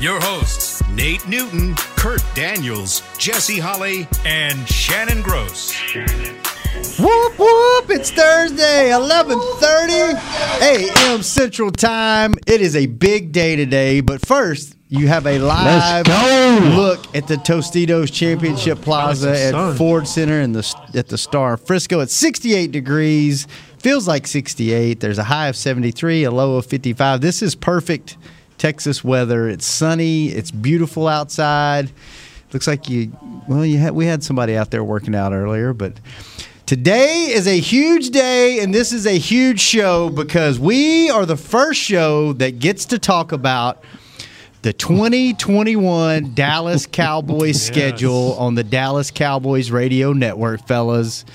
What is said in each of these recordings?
your hosts, Nate Newton, Kurt Daniels, Jesse Holly, and Shannon Gross. Whoop whoop! It's Thursday, 11:30 a.m. Central Time. It is a big day today, but first, you have a live look at the Tostitos Championship Plaza at Ford Center in the at the Star Frisco. It's 68 degrees. Feels like 68. There's a high of 73, a low of 55. This is perfect Texas weather. It's sunny. It's beautiful outside. Looks like you. Well, you had we had somebody out there working out earlier, but. Today is a huge day, and this is a huge show because we are the first show that gets to talk about the 2021 Dallas Cowboys schedule on the Dallas Cowboys Radio Network, fellas.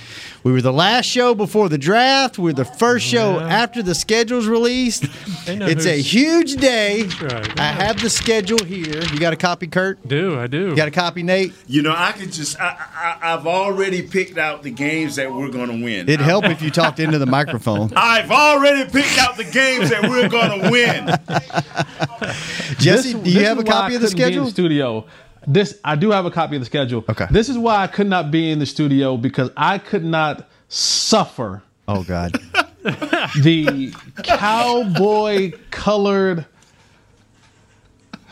We were the last show before the draft. We were the first show after the schedule's released. know It's a huge day. right. I have the schedule here. You got a copy, Kurt? Do I do? You got a copy, Nate? You know, I could just, I, I, I've already picked out the games that we're going to win. It'd help if you talked into the microphone. I've already picked out the games that we're going to win. Jesse, This- do you have a copy I of the couldn't be in schedule? studio. This I do have a copy of the schedule. Okay. This is why I could not be in the studio because I could not suffer Oh, God. the cowboy colored.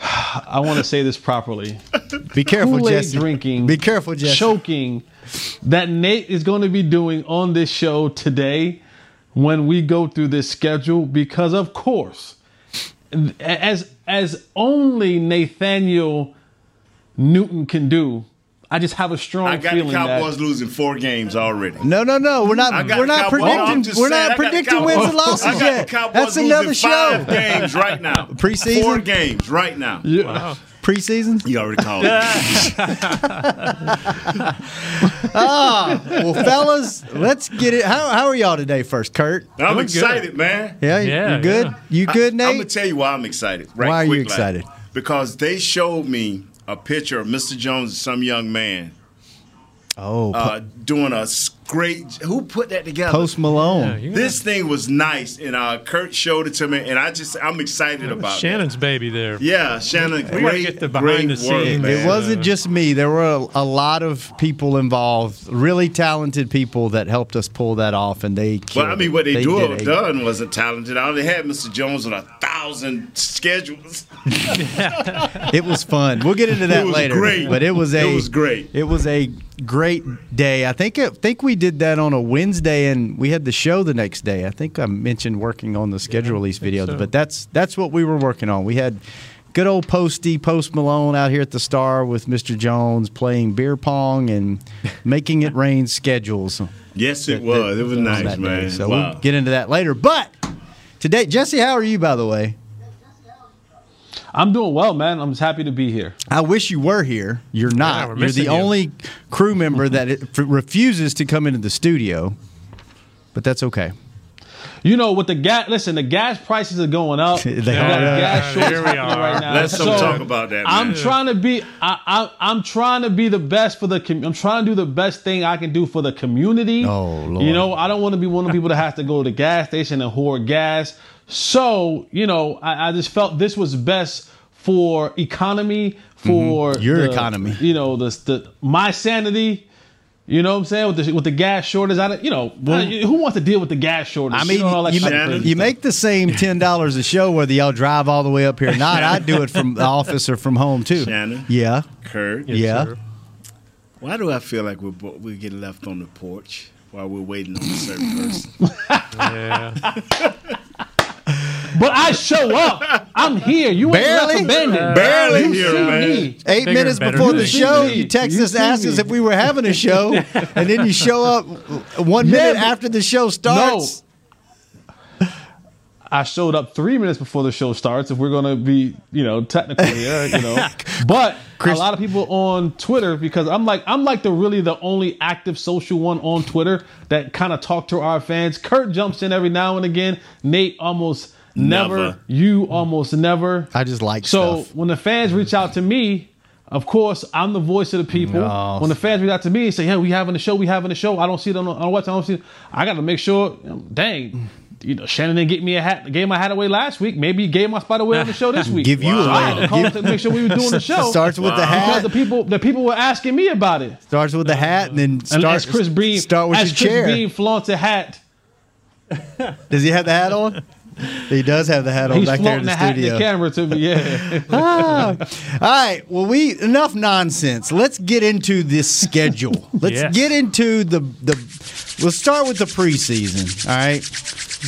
I want to say this properly. Be careful, Kool-Aid Jesse. drinking. Be careful, Jesse. Choking that Nate is going to be doing on this show today when we go through this schedule because of course as as only Nathaniel Newton can do. I just have a strong feeling. I got the Cowboys that losing four games already. No, no, no. We're not. We're not Cowboys- predicting. just We're saying, not predicting wins and losses I got yet. the Cowboys That's another show. Five games right now. Preseason? Four games right now. Preseason. You already called it. ah, Well, fellas, let's get it. How, how are y'all today? First, Kurt. I'm good. excited, man. Yeah, Yeah, you good? yeah. You good, Nate? I'm gonna tell you why I'm excited. Right Why are you quick, like, excited? Because they showed me a picture of Mr. Jones and some young man oh, uh, doing a great. Who put that together? Post Malone. You This thing was nice, and uh, Kurt showed it to me, and I just I'm excited about it. Shannon's baby there. Yeah, Shannon. gotta great, get the behind great the scenes. man. It wasn't just me. There were a, a lot of people involved, really talented people that helped us pull that off, and they. But killed I mean, what they, do did a- done wasn't talented. I only had Mr. Jones on a thousand schedules. It was fun. We'll get into that It was later. great. But it was a It was great. It was a great day. I think I think we did that on a Wednesday and we had the show the next day. I think I mentioned working on the schedule release videos, so. but that's that's what we were working on. We had good old Posty Post Malone out here at the Star with Mr. Jones playing beer pong and making it rain schedules. Yes, it was. It was nice, that day. man. So wow. we'll get into that later. But today, Jesse, how are you by the way? I'm doing well, man. I'm just happy to be here. I wish you were here. You're not. we're You're the you. only crew member that it, f- refuses to come into the studio, but that's okay. You know, with the gas, listen, the gas prices are going up. They got are. a gas Here shortage we happening are. right now. Let's So, don't talk about that, man. I'm trying to be. I, I, I'm trying to be the best for the. com- I'm trying to do the best thing I can do for the community. Oh, Lord. You know, I don't want to be one of the people that has to go to the gas station and hoard gas. So, you know, I, I just felt this was best for economy, for Mm-hmm. Your the- economy. You know, the, the my sanity. You know what I'm saying with the with the gas shortage? I don't, you know I- who wants to deal with the gas shortage? I mean, You know, all that you, kind of you make the same ten dollars a show whether y'all drive all the way up here or not. I do it from the office or from home too. Shannon? Yeah, Kurt, yeah. sir. why do I feel like we bo- we get left on the porch while we're waiting on a certain person? Yeah. But I show up. I'm here. You ain't Barely. left abandoned. Uh, Barely you here, see man. me. Eight Bigger minutes before the show, You see you text You us, ask me. us if we were having a show, and then you show up one minute but- after the show starts. No. I showed up three minutes before the show starts. If we're gonna be, you know, technical here, you know, but a lot of people on Twitter because I'm like I'm like the really the only active social one on Twitter that kind of talk to our fans. Kurt jumps in every now and again. Nate almost never. Never. You almost never. I just like So stuff. when the fans reach out to me, of course I'm the voice of the people. No. When the fans reach out to me and say, "Hey, we having a show, we having a show," I don't see it on on what I don't see. It. I got to make sure. Dang. You know, Shannon didn't get me a hat, gave my hat away last week. Maybe he gave my spot away on the show this week. Give you so I had to call to make sure we were doing the show. Starts with the hat. because the people, the people were asking me about it. Starts with the hat, and then And start, as Chris Bean, start with as your Chris chair. Bean flaunts a hat, Does he have the hat on? He does have the hat on he's back there in flaunting the the hat in studio. the camera to me. Yeah, ah. All right. Well, we enough nonsense. Let's get into this schedule. Let's Yes. get into the the. We'll start with the preseason. All right.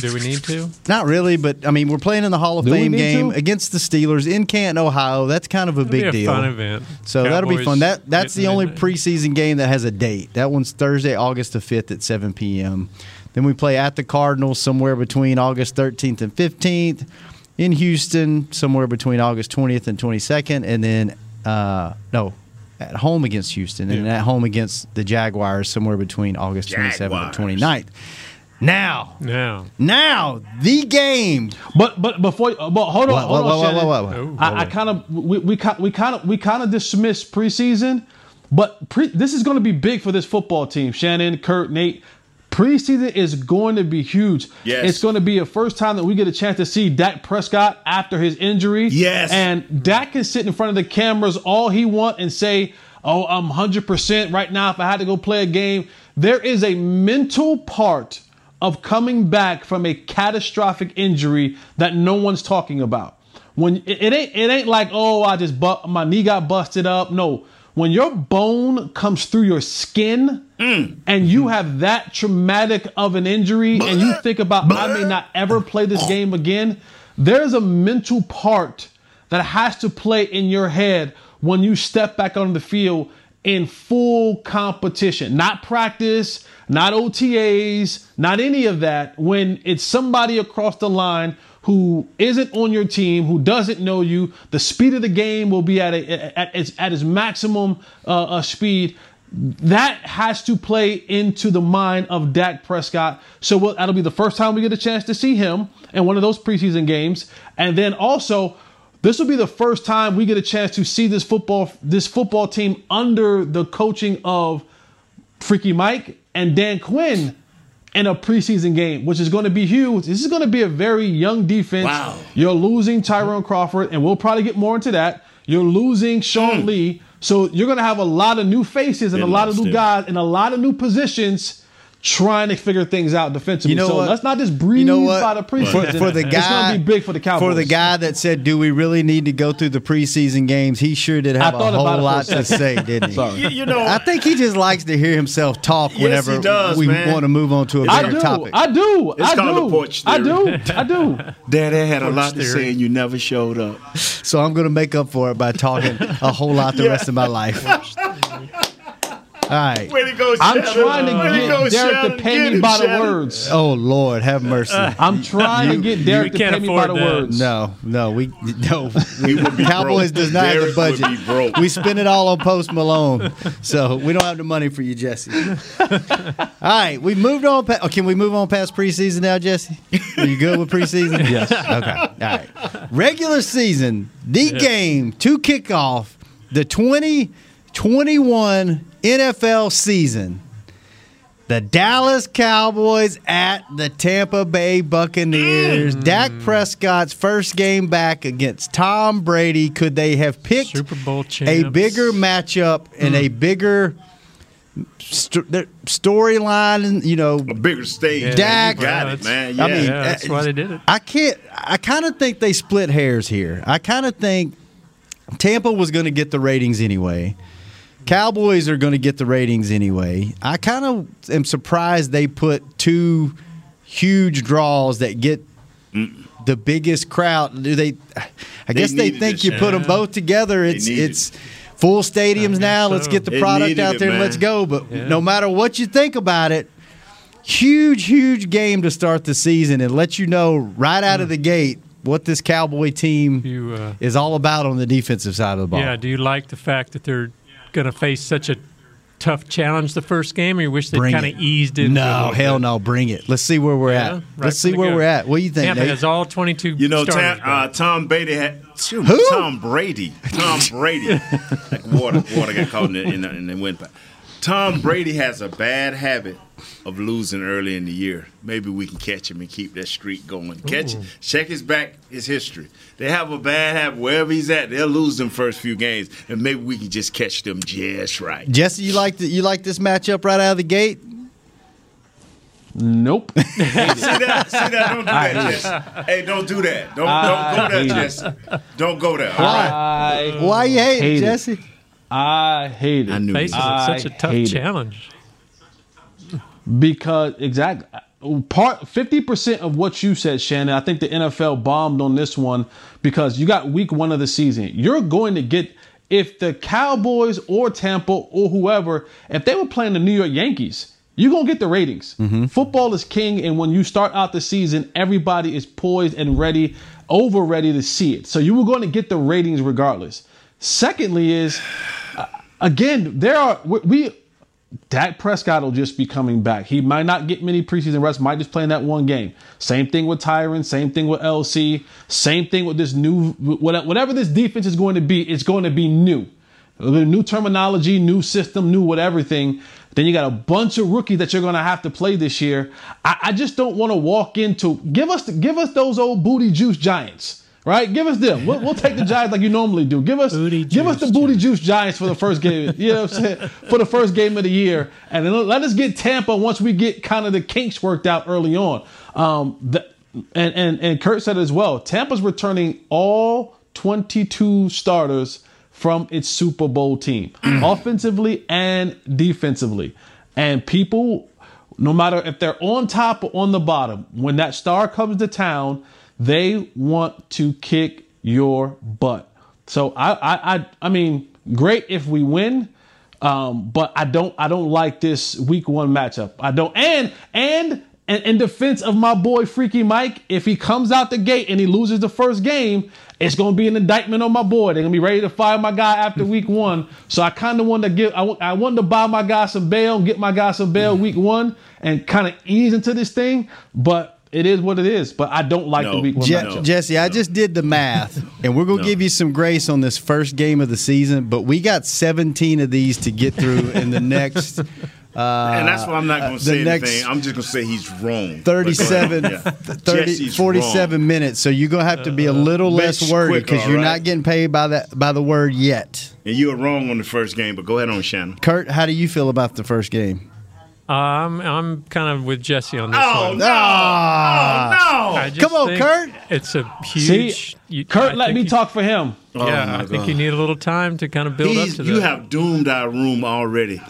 Do we need to? Not really, but I mean, we're playing in the Hall of Do Fame game to? against the Steelers in Canton, Ohio. That's kind of a It'll big be a deal. fun event. So that'll be fun. That that's the only in- preseason game that has a date. That one's Thursday, August the fifth at seven p.m. Then we play at the Cardinals somewhere between August thirteenth and fifteenth. In Houston, somewhere between August twentieth and twenty second, and then uh, no, at home against Houston, and Yeah. at home against the Jaguars, somewhere between August twenty seventh and Jaguars. 29th. Now, Now, now the game. but but before, but hold on, hold on. I, I kind of we we kind we kind of we kind of dismiss preseason, but pre, this is going to be big for this football team. Shannon, Kurt, Nate. Preseason is going to be huge. Yes. It's going to be a first time that we get a chance to see Dak Prescott after his injury. Yes. And Dak can sit in front of the cameras all he want and say, "Oh, I'm 100% right now if I had to go play a game." There is a mental part of coming back from a catastrophic injury that no one's talking about. When it, it ain't it ain't like, "Oh, I just bu- my knee got busted up." No. When your bone comes through your skin mm. and you have that traumatic of an injury and you think about I may not ever play this game again, there's a mental part that has to play in your head when you step back on the field in full competition. Not practice, not OTAs, not any of that. When it's somebody across the line who isn't on your team, who doesn't know you, the speed of the game will be at a, at, its, at its maximum uh, uh, speed. That has to play into the mind of Dak Prescott. So we'll, that'll be the first time we get a chance to see him in one of those preseason games, and then also this will be the first time we get a chance to see this football this football team under the coaching of Freaky Mike and Dan Quinn in a preseason game, which is going to be huge. This is going to be a very young defense. Wow. You're losing Tyrone Crawford, and we'll probably get more into that. You're losing Sean hmm. Lee. So you're going to have a lot of new faces and Been a lot of new guys and a lot of new positions trying to figure things out defensively. You know so what? let's not just breathe You know what? by the preseason. For, for the it's going to be big for the Cowboys. For the guy that said, "Do we really need to go through the preseason games?" He sure did have I a whole it for a lot to say, didn't he? Sorry. You, you know, I think he just likes to hear himself talk Yes, whenever does, we man. want to move on to a I better do. topic. I do. It's I called do. the porch theory. I do. I do. Daddy had a lot to say and you never showed up. so I'm going to make up for it by talking a whole lot the rest of my life. right. Way to go, I'm trying to Way get to go, Derek to pay get me by the words. Oh Lord, have mercy. Uh, I'm trying to get Derek to pay me by the words. No, no, we no. We would be Cowboys broke. does not Derek have the budget. Broke. We spend it all on Post Malone, so we don't have the money for you, Jesse. all right, we moved on. Oh, can we move on past preseason now, Jesse? Are you good with preseason? yes. Okay. All right. Regular season, the yeah. game, two kickoff, the twenty. 20 21 NFL season. The Dallas Cowboys at the Tampa Bay Buccaneers. Mm. Dak Prescott's first game back against Tom Brady. Could they have picked Super Bowl a bigger matchup and mm. a bigger st- storyline? You know, a bigger stage. Yeah, Dak, got it, man. Yeah. I mean, yeah, that's uh, why they did it. I can't. I kind of think they split hairs here. I kind of think Tampa was going to get the ratings anyway. Cowboys are going to get the ratings anyway. I kind of am surprised they put two huge draws that get the biggest crowd. Do they? I guess they needed think this, you put them both together. It's it's full stadiums guess now. Let's get the product needed out it, there and let's go. But Yeah. no matter what you think about it, huge, huge game to start the season and let you know right out of the gate what this Cowboy team You, uh, is all about on the defensive side of the ball. yeah. Do you like the fact that they're going to face such a tough challenge the first game, or you wish they kind of eased into? it No, hell bit? no. Bring it. Let's see where we're Yeah, at. right Let's see where go. we're at. What do you think, Tampa Nate? has all 22 You know, starters Tom, uh. Tom Brady had excuse Who? Tom Brady. Tom Brady. like water, water got caught in the, in the, in the windpipe. Tom Brady has a bad habit of losing early in the year. Maybe we can catch him and keep that streak going. Catch, check his back, his history. They have a bad habit wherever he's at. They'll lose them first few games, and maybe we can just catch them just right. Jesse, you like the, you like this matchup right out of the gate? Nope. See that? See that? Don't do that, Jesse. Hey, don't do that. Don't don't go there. Jesse. Don't go there. All right. I Why you hate, Hate it, it. Jesse? I hate it. I knew Facing I such a tough hate it. challenge. Because exactly part fifty percent of what you said, Shannon. I think the NFL bombed on this one because you got week one of the season. You're going to get if the Cowboys or Tampa or whoever, if they were playing the New York Yankees, you're gonna get the ratings. Mm-hmm. Football is king, and when you start out the season, everybody is poised and ready, over ready to see it. So you were going to get the ratings regardless. Secondly, is uh, again there are we. we Dak Prescott will just be coming back. He might not get many preseason reps, might just play in that one game. Same thing with Tyron, same thing with LC, same thing with this new, whatever this defense is going to be, it's going to be new. New terminology, new system, new whatever thing. Then you got a bunch of rookies that you're going to have to play this year. I, I just don't want to walk into give us give us those old booty juice giants. Right, give us them. We'll, we'll take the Giants like you normally do. Give us, Booty give us the booty juice Giants for the first game. You know what I'm saying? For the first game of the year, and then let us get Tampa once we get kind of the kinks worked out early on. Um, the, and and and Kurt said it as well. Tampa's returning all 22 starters from its Super Bowl team, offensively and defensively, and people. No matter if they're on top or on the bottom, when that star comes to town, they want to kick your butt. So I, I, I, I mean, great if we win, um, but I don't, I don't like this week one matchup. I don't, and and in, in defense of my boy Freaky Mike, if he comes out the gate and he loses the first game, it's going to be an indictment on my boy. They're going to be ready to fire my guy after week one. So I kind of want to give, I, I wanted to buy my guy some bail, get my guy some bail week one, and kind of ease into this thing. But it is what it is. But I don't like the No. week one Je- matchup. Jesse, I just did the math, and we're gonna No. give you some grace on this first game of the season. But we got 17 of these to get through in the next and that's why I'm not going uh, to say the next anything. I'm just going to say he's wrong. 37, But go ahead. Yeah. 30, 47 wrong. minutes. So you're gonna have to be a little less worried because you're right. not getting paid by that by the word yet. And you were wrong on the first game, but go ahead on, Shannon. Kurt, how do you feel about the first game? Uh, I'm I'm kind of with Jesse on this Oh, one. no. Ah. Oh, no. I just Come on, think Kurt. It's a huge. See, you- Kurt I let think me you- talk for him. Oh, Yeah, I think God. you need a little time to kind of build He's- up to you have doomed our room already.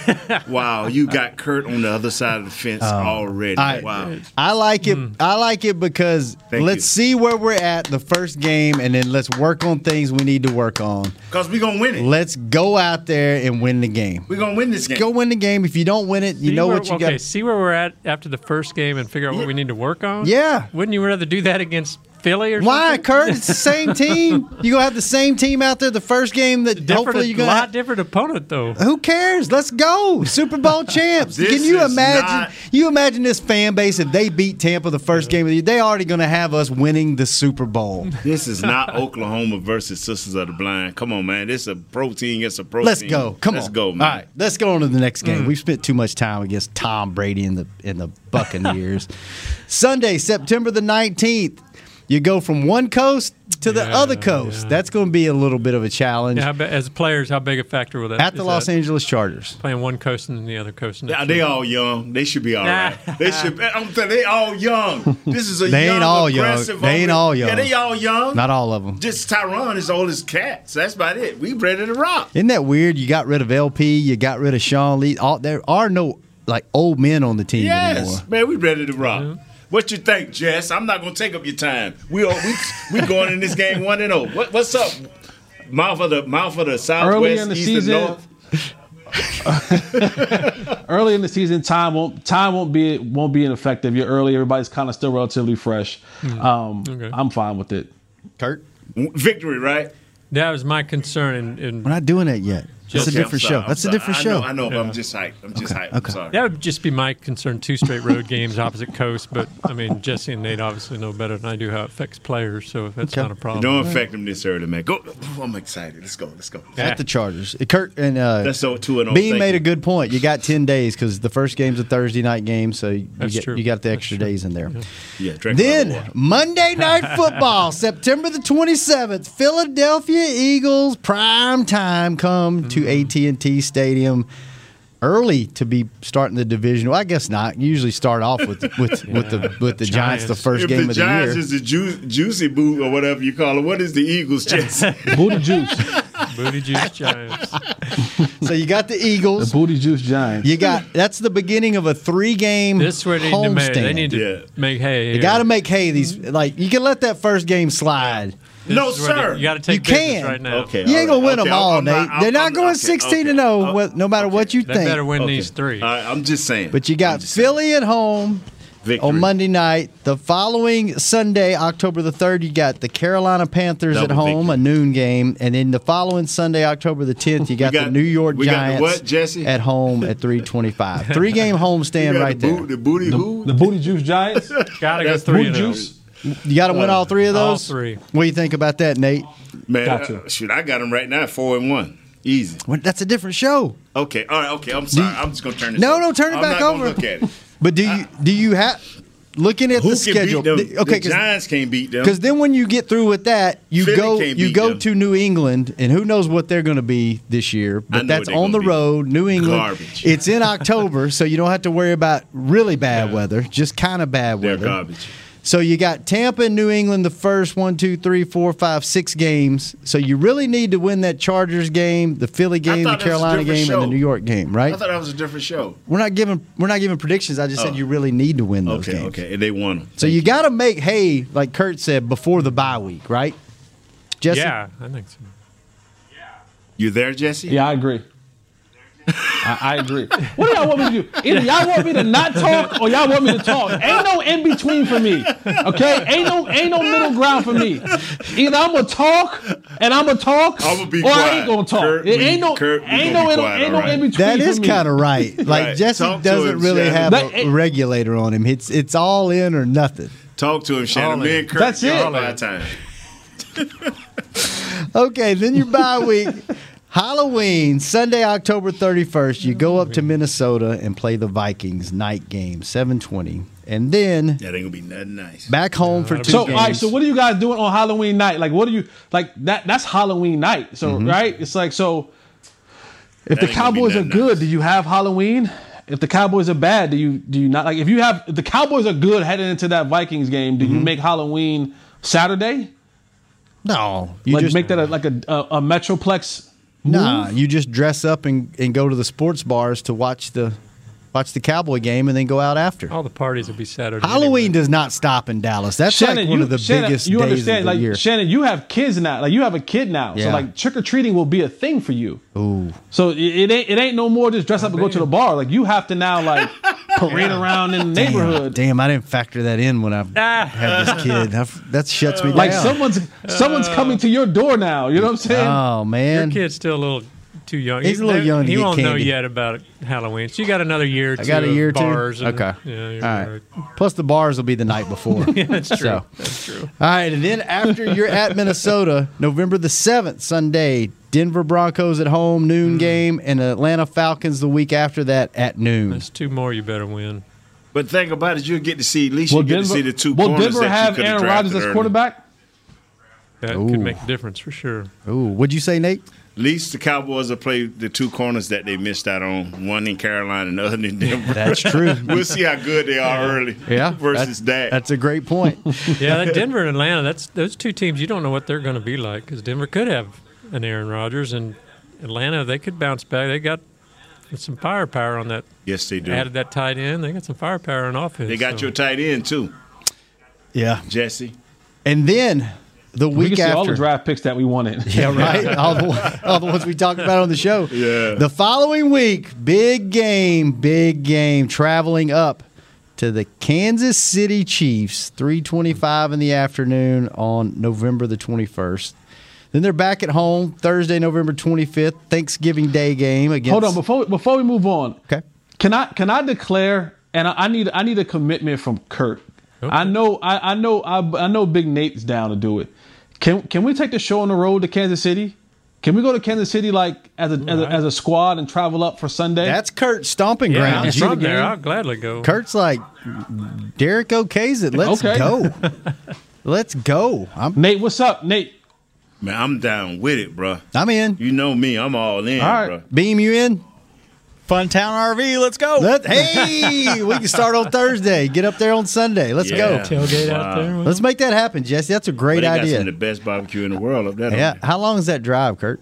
wow, you got Kurt on the other side of the fence oh. already. I, wow. I like it. Hmm. I like it because Thank let's you. see where we're at the first game, and then let's work on things we need to work on. Because we're going to win it. Let's go out there and win the game. We're going to win this game. Go win the game. If you don't win it, you See know where- what you got. okay, got. see where we're at after the first game and figure out what we need to work on. Yeah. Wouldn't you rather do that against Philly or Why, something? Kurt? It's the same team. You gonna have the same team out there the first game that Different, hopefully you're a gonna. lot different opponent though. Who cares? Let's go, Super Bowl champs. Can you imagine? not- You imagine this fan base if they beat Tampa the first game of the year? They already going to have us winning the Super Bowl. This is not Oklahoma versus Sisters of the Blind. Come on, man. This is a protein against a protein. Let's go. Come on. Let's go, man. All right, let's go on to the next game. Mm. We've spent too much time against Tom Brady in the in the Buccaneers. Sunday, September the nineteenth. You go from one coast to the Yeah, other coast. yeah. That's going to be a little bit of a challenge Yeah, how ba- as players, how big a factor will that be? at the Los that? Angeles Chargers. Playing one coast and the other coast. next Yeah, they week? all young. They should be all right. They should. I'm telling you, they all young. This is a They young, ain't all young. They ain't all young. Yeah, they all young. Not all of them. Just Tyron is old as cats. That's about it. We ready to rock. Isn't that weird? You got rid of LP. You got rid of Sean Lee. All, there are no like old men on the team Yes, anymore. man, we ready to rock. What you think, Jess? I'm not gonna take up your time. We are, we we going in this game one and zero. What, what's up? Mouth of the mouth of the southwest, Early in the east season- and north. early in the season, time won't time won't be won't be ineffective. You're early. Everybody's kind of still relatively fresh. Um, Okay. I'm fine with it. Kurt, Victory, right? That was my concern. And, and we're not doing that yet. That's a Okay, I'm different sorry, show. That's a sorry. different I show. Know, I know, but I'm just hyped. I'm just hyped. I'm okay. sorry. that would just be my concern. Two straight road games opposite coast. But I mean, Jesse and Nate obviously know better than I do how it affects players. So if that's Okay. not a problem. don't affect them this early, man. Go. Oh, I'm excited. Let's go. Let's go. At the Chargers. Kurt and uh, That's so two and oh. Bean made you. a good point. You got ten days because the first game's a Thursday night game, so you, That's get, true. you got the That's extra true. days in there. Yeah. Drink Then. Monday Night Football, September the 27th, Philadelphia Eagles prime time come to Mm-hmm. AT&T Stadium early to be starting the division. Well, I guess not. You usually start off with with with the with the Giants, the first if game the of Giants the year. is the ju- juicy boot or whatever you call it, what is the Eagles, Jesse? Booty juice, Booty juice Giants. so you got the Eagles. the booty juice Giants. You got that's the beginning of a three game This is where they need to make. They need to Yeah. make hay. You got to make hay. These like you can let that first game slide. No, This is where they- sir. You got to take You can. right now. Okay. You ain't all gonna win right, them all, I'm Nate. not- They're not I'm- going okay, sixteen to okay. zero, Oh, what- no matter what you think. They think. better win okay. these three. All right, I'm just saying. But you got I'm saying. Philly at home Victory. on Monday night. The following Sunday, October the 3rd, you got the Carolina Panthers at home, victory. a noon game. And then the following Sunday, October the 10th, you got, got- the New York we got the Giants what, Jesse? at home at 325. Three game You homestand right the there. boot- The booty who? The booty juice Giants. Got to go three booty and oh. juice. You got to win all three of those. All three. What do you think about that, Nate? Man, Gotcha. uh, shoot, I got them right now four and one. Easy. Well, That's a different show. Okay, all right, okay. I'm sorry. I'm just gonna turn this. No, over. no, turn it I'm back not over. Look at it. But do you do you have looking at Who the can schedule? beat them? the- okay, the Giants can't beat them. Because then when you get through with that, you Philly go you go them. to New England, and who knows what they're going to be this year. But that's on the road, New England. Garbage. It's in October, so you don't have to worry about really bad weather, just kind of bad They're weather. garbage. So you got Tampa and New England the first one, two, three, four, five, six games. So you really need to win that Chargers game, the Philly game, the thought that was a Carolina different game, and the. New York game. Right? I thought that was a different show. We're not giving we're not giving predictions. I just said Oh. you really need to win those Okay, games. okay, and they won them. So you got to make hay, like Kurt said, before the bye week, right? Jesse? Yeah, I think so. Yeah. You there, Jesse? Yeah, I agree. I, I agree. What do y'all want me to do? Either y'all want me to not talk or y'all want me to talk. Ain't no in between for me. Okay? Ain't no ain't no middle ground for me. Either I'm gonna talk and I'm gonna talk, I'ma be or I ain't gonna talk. Kurt, it ain't no Kurt, ain't no in, quiet, ain't no all right. in between. That is kind of right. Like Right. Jesse Talk doesn't him, really Shannon. have That- a regulator on him. It's it's all in or nothing. Talk to him, Shannon. All Me in. and Kurt. That's it. y'all by time. Okay, then your bye week. Halloween, Sunday, October 31st, you go up to Minnesota and play the Vikings night game, 720. And then That ain't gonna be nothing nice. back home for two So, games. right. So, what are you guys doing on Halloween night? Like, what are you like? That that's Halloween night. So, Mm-hmm. right? It's like so. If the ain't gonna be Cowboys are good, nice. do you have Halloween? If the Cowboys are bad, do you do you not like? If you have if the Cowboys are good heading into that Vikings game, do you Mm-hmm. make Halloween Saturday? no, you like just make that a, like a, a a Metroplex. Nah, you just dress up and, and go to the sports bars to watch the watch the Cowboy game and then go out after. All the parties will be Saturday. Halloween anyway. does not stop in Dallas. That's Shannon, like one you, of the Shannon, biggest you days understand? of the like year. Shannon, you have kids now. Like you have a kid now, so like trick or treating will be a thing for you. Ooh. So it, it ain't it ain't no more just dress up and go to the bar. Like you have to now like parade around in the neighborhood. Damn, I didn't factor that in when I Ah. had this kid. That, that shuts me Like down. someone's someone's coming to your door now. You know what I'm saying? oh man, Your kid's still a little too young. He's a little they- young to He get won't know yet about Halloween. So you got another year. Or I got a year or of two. bars and- okay, Yeah, all you're right. right. Plus the bars will be the night before. Yeah, that's true. So. That's true. All right, and then after you're at Minnesota, November the seventh, Sunday, Denver Broncos at home, Mm. noon game, and Atlanta Falcons the week after that at noon. That's two more. You better win. But think about it, you'll get to see at least will you get Denver, to see the two will corners Denver that have you could Aaron have Rodgers as quarterback? That Ooh. could make a difference for sure. Ooh, what'd you say, Nate? At least the Cowboys will play the two corners that they missed out on, one in Carolina and the other in Denver. That's true. we'll see how good they are early Yeah, versus that's, that. That's a great point. Yeah, that Denver and Atlanta. That's those two teams. You don't know what they're going to be like because Denver could have an Aaron Rodgers and Atlanta. They could bounce back. They got some firepower on that. yes, they do. Added that tight end. They got some firepower on offense. They got so. your tight end too, yeah, Jesse. and then the We week can see after. all the draft picks that we wanted. Yeah, right. all, the, all the ones we talked about on the show. Yeah. The following week, big game, big game, traveling up to the Kansas City Chiefs, three twenty-five in the afternoon on November the twenty-first. Then they're back at home Thursday, November twenty-fifth, Thanksgiving Day game against. Hold on, before before we move on, Okay. can I can I declare? And I, I need I need a commitment from Kurt. I know I, I know I, I know Big Nate's down to do it. Can can we take the show on the road to Kansas City? Can we go to Kansas City like as a, as a, as a squad and travel up for Sunday? That's Kurt's stomping Yeah, ground. I'm from the there. Game? I'll gladly go. Kurt's like Derek O'Kay's it. Let's Okay. go. Let's go. I'm Nate, what's up, Nate? Man, I'm down with it, bro. I'm in. You know me, I'm all in, All right. bro. Beam you in? Fun Town RV, let's go. Let, hey, we can start on Thursday. Get up there on Sunday. Let's Yeah. go. Tailgate out Wow. there. Let's make that happen, Jesse. That's a But great they got some idea. of the best barbecue in the world up there. Yeah. How long is that drive, Kurt?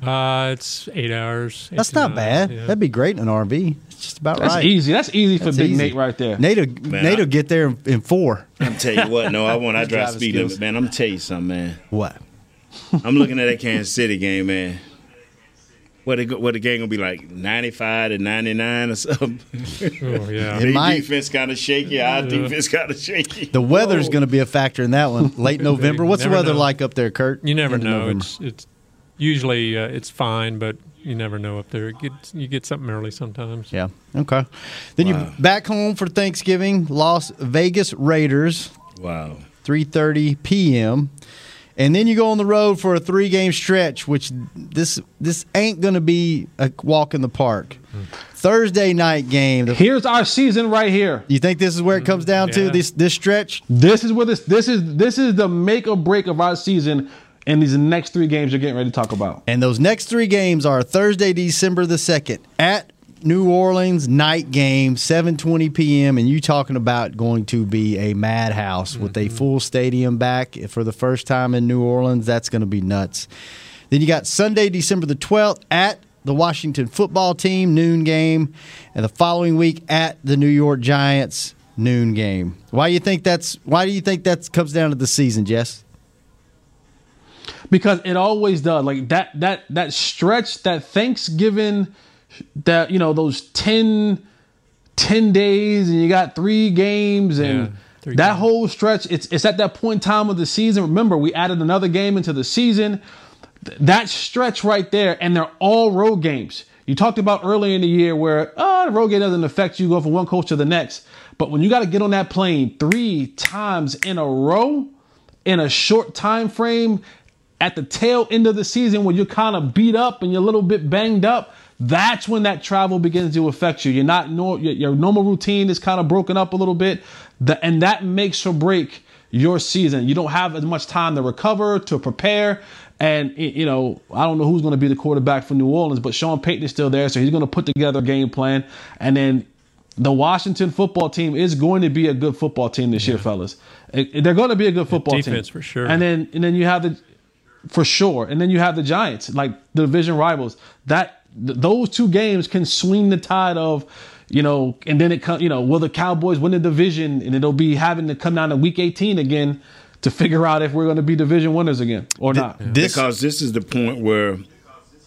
Uh, it's eight hours. eight That's not nine, bad. yeah. That'd be great in an RV. It's just about right. That's right. easy. That's easy for That's Big easy. Nate right there. Nate will, Man, Nate I- will get there in, in four. I'm tell you what, no, I want I drive driving speed skills. limit, man. I'm gonna tell you something, man. What? I'm looking at that Kansas City game, man. What the what the game gonna be like 95 to 99 or something? Oh yeah. It Their might. defense kind of shaky. Our defense kind of shaky. The weather's going to be a factor in that one. Late November. What's the weather know. like up there, Kurt? You never End know. November. It's it's usually uh, it's fine, but you never know up there. It gets, you get something early sometimes. Yeah. Okay. Then you're back home for Thanksgiving. Las Vegas Raiders. Wow. 3:30 p.m. And then you go on the road for a three-game stretch, which this this ain't going to be a walk in the park. Thursday night game. Here's our season right here. you think this is where it comes mm-hmm. down to this this stretch? This is where this this is this is the make or break of our season And these next three games you're getting ready to talk about. And those next three games are Thursday, December the second at New Orleans night game, 7:20 p.m. And you talking about going to be a madhouse with a mm-hmm. full stadium back for the first time in New Orleans. That's going to be nuts. Then you got Sunday, December the 12th at the Washington football team noon game, and the following week at the New York Giants noon game. Why do you think that's? Why do you think that comes down to the season, Jess? because it always does like that that that stretch that thanksgiving that you know those 10 10 days and you got three games and Yeah, three that games. whole stretch it's it's at that point in time of the season. Remember we added another game into the season. Th- that stretch right there and they're all road games. You talked about earlier in the year where oh the road game doesn't affect you go from one coach to the next. But when you got to get on that plane three times in a row in a short time frame at the tail end of the season when you're kind of beat up and you're a little bit banged up that's when that travel begins to affect you you're not nor, your, your normal routine is kind of broken up a little bit The- and that makes or break your season you don't have as much time to recover to prepare and you know i don't know who's going to be the quarterback for new orleans but sean payton is still there so he's going to put together a game plan and then the Washington football team is going to be a good football team this year, fellas. They're going to be a good football team. defense for sure. And then and then you have the for sure, and then you have the Giants, like the division rivals. That th- those two games can swing the tide of, you know, and then it come, you know, will the Cowboys win the division, and it'll be having to come down to Week 18 again to figure out if we're going to be division winners again or not. This because this is the point where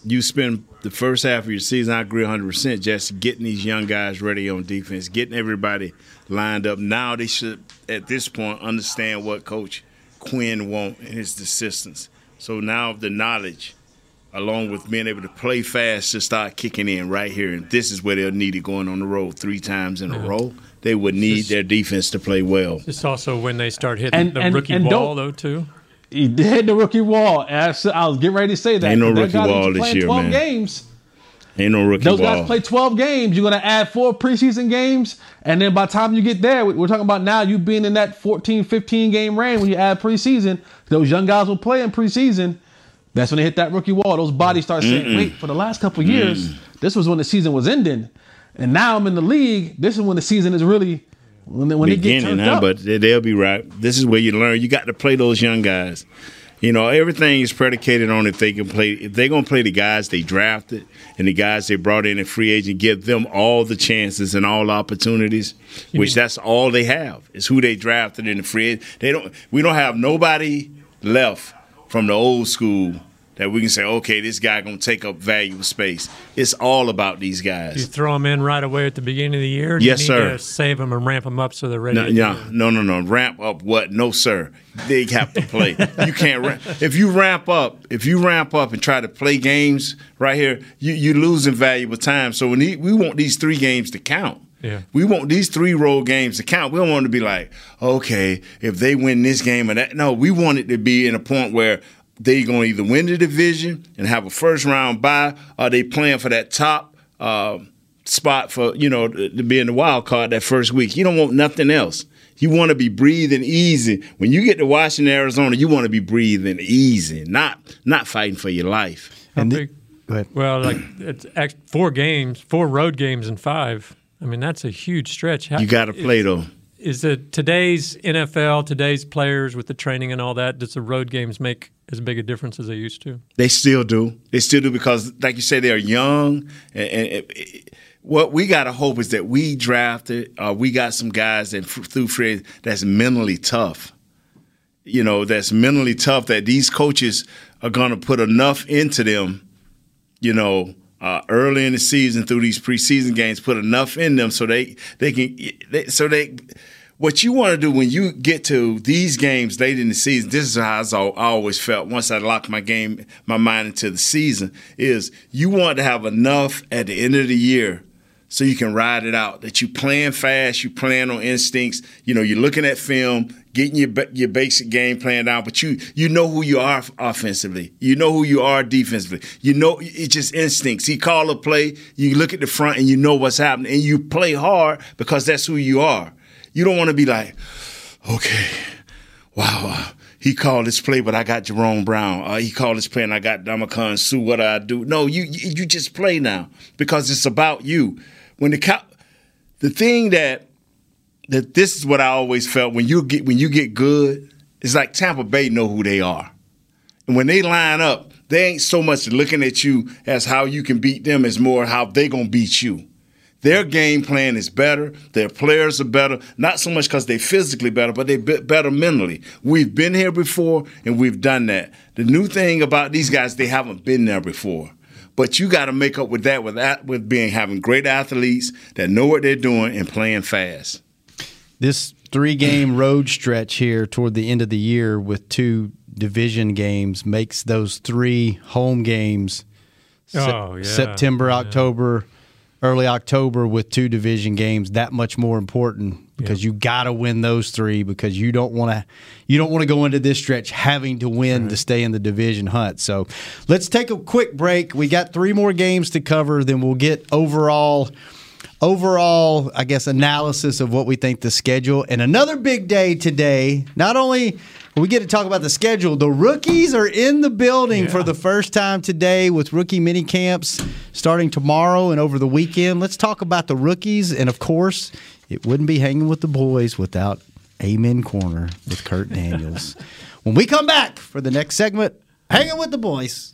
you spend the first half of your season. I agree 100 percent. Just getting these young guys ready on defense, getting everybody lined up. Now they should, at this point, understand what Coach Quinn want and his assistants. So now the knowledge, along with being able to play fast, to start kicking in right here. And this is where they'll need it going on the road three times in a row. They would need Just- their defense to play well. It's also when they start hitting And- the and- rookie and wall, though, too. He hit the rookie wall. And I, s- I was getting ready to say that. Ain't no rookie wall this year, 12 man. games. Ain't no rookie Those ball. guys play 12 games. You're going to add four preseason games. And then by the time you get there, we- we're talking about now you being in that 14, 15 game range when you add preseason. Those young guys will play in preseason. That's when they hit that rookie wall. Those bodies start saying, wait, for the last couple of years, this was when the season was ending. And now I'm in the league. This is when the season is really, when, when they get beginning, turned huh? up. But they- they'll be right. This is where you learn. You got to play those young guys. You know, everything is predicated on if they can play. If they're gonna play the guys they drafted and the guys they brought in in free agent, give them all the chances and all opportunities. Which that's all they have is who they drafted in the free. agent. They don't. We don't have nobody left from the old school that we can say, okay, this guy gonna take up valuable space. It's all about these guys. You throw them in right away at the beginning of the year. Yes, you need sir. To save them and ramp them up so they're ready. No, to no, no, no, no. Ramp up what? No, sir. They have to play. you can't ramp. If you ramp up, if you ramp up and try to play games right here, you you losing valuable time. So we we want these three games to count. Yeah. We want these three road games to count. We don't want to be like, okay, if they win this game or that. No, we want it to be in a point where they're going to either win the division and have a first round bye, or they playing for that top uh, spot for you know to to be in the wild card that first week. You don't want nothing else. You want to be breathing easy. When you get to Washington, Arizona, you want to be breathing easy, not not fighting for your life. And the- big- Go ahead. well, like it's four games, four road games in five. I mean, that's a huge stretch. How, You got to play though. Is it today's NFL, today's players with the training and all that? Does the road games make as big a difference as they used to? They still do. They still do because, like you say, they're young. And, and it- what we got to hope is that we drafted, uh, we got some guys that through free that's mentally tough. You know, that's mentally tough. That these coaches are going to put enough into them. You know, uh, early in the season through these preseason games, put enough in them so they they can they, so they. What you want to do when you get to these games late in the season, this is how I I always felt once I locked my game, my mind into the season, is you want to have enough at the end of the year so you can ride it out. That you plan fast, you plan on instincts. You know, you're looking at film, getting your your basic game plan down, but you you know who you are offensively. You know who you are defensively. You know it's just instincts. He call a play, you look at the front and you know what's happening, and you play hard because that's who you are. You don't want to be like, okay, wow. Uh, he called this play, but I got Jerome Brown. Uh, he called this play, and I got Damakan Sue. What do I do? No, you you just play now because it's about you. When the cow, the thing that that this is what I always felt when you get when you get good, it's like Tampa Bay know who they are, and when they line up, they ain't so much looking at you as how you can beat them, as more how they gonna beat you. Their game plan is better. Their players are better. Not so much because they're physically better, but they're better mentally. We've been here before and we've done that. The new thing about these guys, they haven't been there before. But you got to make up with that with that with being having great athletes that know what they're doing and playing fast. This three game road stretch here toward the end of the year with two division games makes those three home games Sep- Oh, yeah. September, Yeah. October, early October with two division games that much more important because you got to win those three because you don't want to you don't want to go into this stretch having to win to stay in the division hunt. So, let's take a quick break. We got three more games to cover then we'll get overall overall, I guess, analysis of what we think the schedule. And another big day today. Not only we get to talk about the schedule, the rookies are in the building for the first time today with rookie mini camps starting tomorrow and over the weekend. Let's talk about the rookies. And of course, it wouldn't be hanging with the boys without Amen Corner with Kurt Daniels. when we come back for the next segment, hanging with the boys.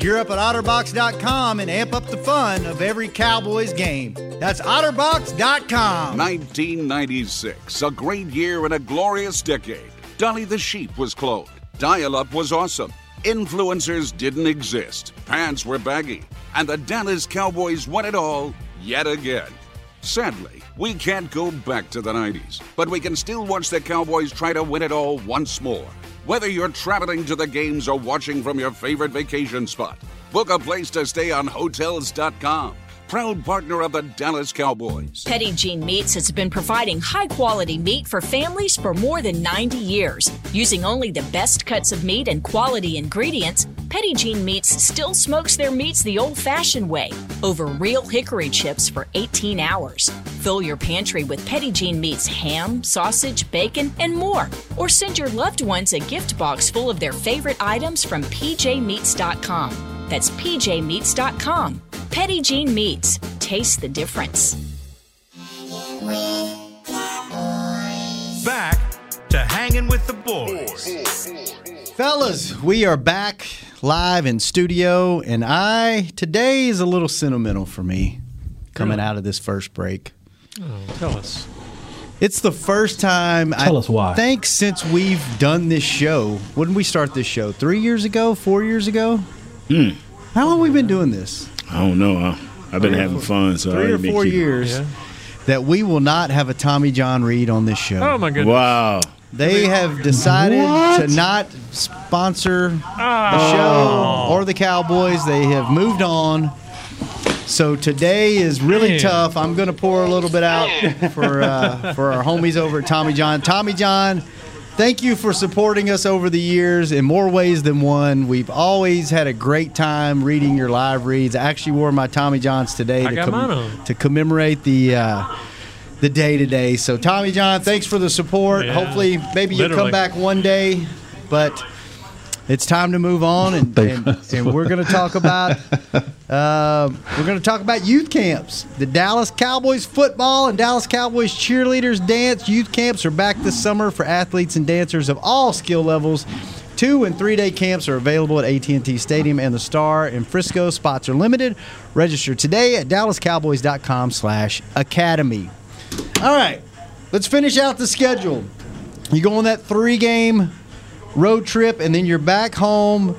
Gear up at OtterBox.com and amp up the fun of every Cowboys game. That's OtterBox.com. 1996, a great year and a glorious decade. Dolly the sheep was cloned. Dial up was awesome. Influencers didn't exist. Pants were baggy. And the Dallas Cowboys won it all yet again. Sadly, we can't go back to the 90s, but we can still watch the Cowboys try to win it all once more. Whether you're traveling to the games or watching from your favorite vacation spot, book a place to stay on Hotels.com. proud partner of the Dallas Cowboys. Petit Jean Meats has been providing high quality meat for families for more than 90 years. Using only the best cuts of meat and quality ingredients, Petit Jean Meats still smokes their meats the old fashioned way over real hickory chips for 18 hours. Fill your pantry with Petit Jean Meats ham, sausage, bacon, and more. Or send your loved ones a gift box full of their favorite items from pjmeats.com. That's pjmeats.com. Petit Jean Meats. Taste the difference. Back to hanging with the boys. Fellas, we are back live in studio, and I today is a little sentimental for me coming Really? out of this first break. Oh, tell us. It's the first time Tell I us why. think since we've done this show. When did we start this show? Three years ago? Four years ago? Hmm. How long have we been doing this? I don't know. I, I've been having fun, so I Three or four keeping- years Yeah. that we will not have a Tommy John read on this show. Oh my goodness. Wow. They have decided What? to not sponsor the Oh. show or the Cowboys. They have moved on. So today is really Man. tough. I'm going to pour a little bit out for uh, for our homies over at Tommy John. Tommy John, thank you for supporting us over the years in more ways than one. We've always had a great time reading your live reads. I actually wore my Tommy Johns today to, on. to commemorate the uh, the day today. So Tommy John, thanks for the support. Yeah. Hopefully, maybe you'll come back one day, but it's time to move on, and and, and we're going to talk about uh, we're going to talk about youth camps. The Dallas Cowboys football and Dallas Cowboys cheerleaders dance youth camps are back this summer for athletes and dancers of all skill levels. Two and three day camps are available at AT&T Stadium and the Star in Frisco. Spots are limited. Register today at DallasCowboys.com/academy. All right, let's finish out the schedule. You go on that three game road trip, and then you're back home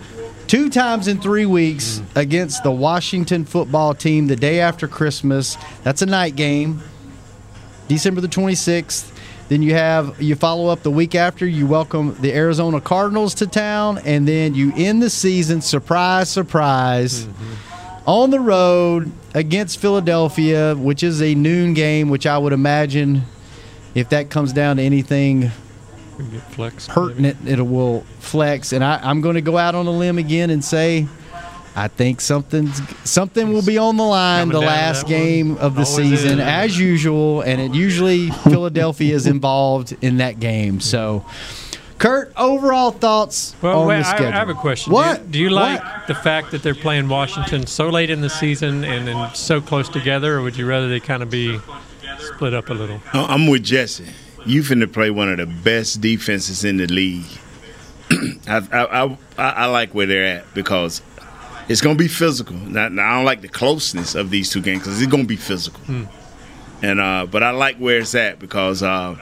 two times in three weeks against the Washington football team the day after Christmas. That's a night game, December the 26th. Then you have you follow up the week after. You welcome the Arizona Cardinals to town, and then you end the season. Surprise, surprise mm-hmm. on the road against Philadelphia, which is a noon game, which I would imagine if that comes down to anything We can get flex. pertinent, it will flex. And I, I'm going to go out on a limb again and say, I think something's something will be on the line Coming the last game one. of the Always season, is. as usual. And it usually Philadelphia is involved in that game. So, Kurt, overall thoughts Well, on wait, the I, schedule? I have a question. What? Do you, do you like What? the fact that they're playing Washington so late in the season and then so close together, or would you rather they kind of be split up a little? I'm with Jesse. You finna play one of the best defenses in the league. I, I, I, I like where they're at because it's gonna be physical. Now, I don't like the closeness of these two games because it's gonna be physical. And uh, but I like where it's at because uh,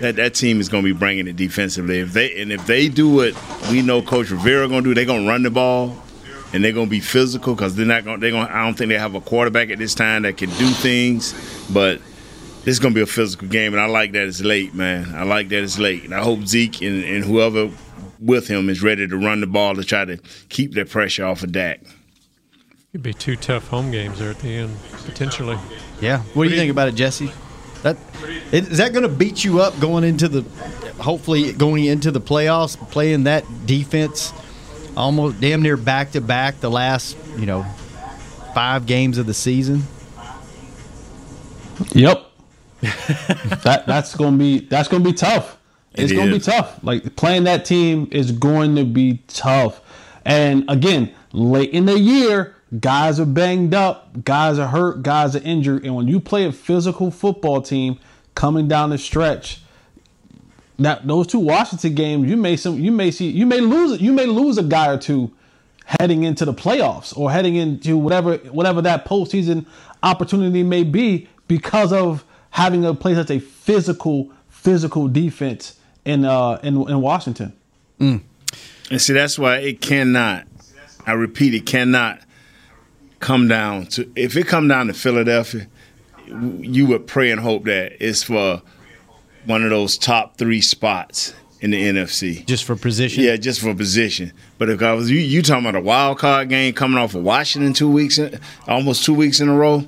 that that team is gonna be bringing it defensively. If they and if they do what we know Coach Rivera gonna do, they're gonna run the ball and they're gonna be physical because they're not gonna. They're gonna. I don't think they have a quarterback at this time that can do things, but this is gonna be a physical game, and I like that it's late, man. I like that it's late, and I hope Zeke and, and whoever with him is ready to run the ball to try to keep that pressure off of Dak. It could be two tough home games there at the end, potentially. Yeah. What do you think about it, Jesse? That is that going to beat you up going into the hopefully going into the playoffs, playing that defense almost damn near back to back the last you know five games of the season. Yep. that that's gonna be that's gonna be tough. It's It gonna be tough. Like playing that team is going to be tough. And again, late in the year, guys are banged up, guys are hurt, guys are injured, and when you play a physical football team coming down the stretch, that those two Washington games, you may some you may see you may lose you may lose a guy or two heading into the playoffs or heading into whatever whatever that postseason opportunity may be because of having a play such a physical physical defense in uh in, in Washington. And see, that's why it cannot. I repeat, it cannot come down to. If it come down to Philadelphia, you would pray and hope that it's for one of those top three spots in the NFC. Just for position. Yeah, just for position. But if I was you, you talking about a wild card game coming off of Washington two weeks, in, almost two weeks in a row.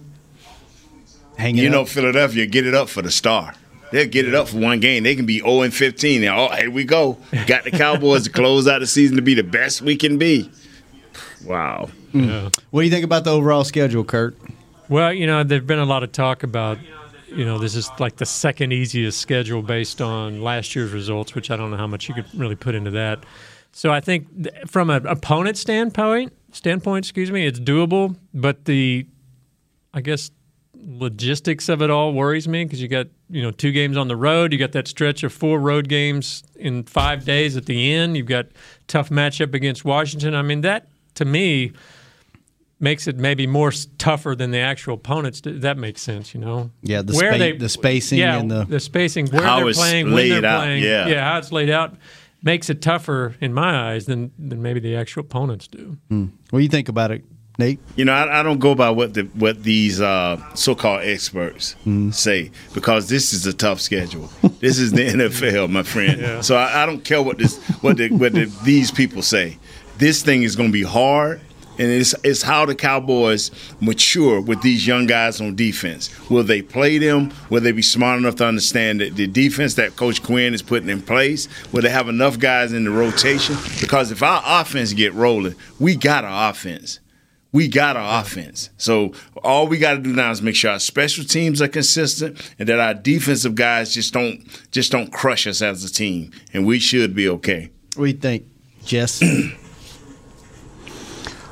Hang it you know, up. Philadelphia get it up for the star. They'll get it up for one game. They can be 0 and 15. Now, oh, here we go. Got the Cowboys to close out the season to be the best we can be. Wow. What do you think about the overall schedule, Kurt? Well, you know, there's been a lot of talk about, you know, this is like the second easiest schedule based on last year's results, which I don't know how much you could really put into that. So I think from an opponent standpoint, standpoint, excuse me, it's doable, but the, I guess, logistics of it all worries me because you got you know two games on the road, you got that stretch of four road games in five days at the end, you've got tough matchup against Washington. I mean that to me makes it maybe more tougher than the actual opponents. That makes sense, you know. Yeah, the spa- the spacing yeah, and the- spacing, where How they're playing, when they're out, playing, yeah. how it's laid out makes it tougher in my eyes than than maybe the actual opponents do. Hmm. What do you think about it, Nate? You know, I, I don't go by what the what these uh, so-called experts say because this is a tough schedule. this is the NFL, my friend. Yeah. So I, I don't care what this what the, what the, these people say. This thing is going to be hard, and it's it's how the Cowboys mature with these young guys on defense. Will they play them? Will they be smart enough to understand that the defense that Coach Quinn is putting in place? Will they have enough guys in the rotation? Because if our offense get rolling, we got our offense we got our offense. So all we got to do now is make sure our special teams are consistent and that our defensive guys just don't just don't crush us as a team, and we should be okay. What do you think, Jess?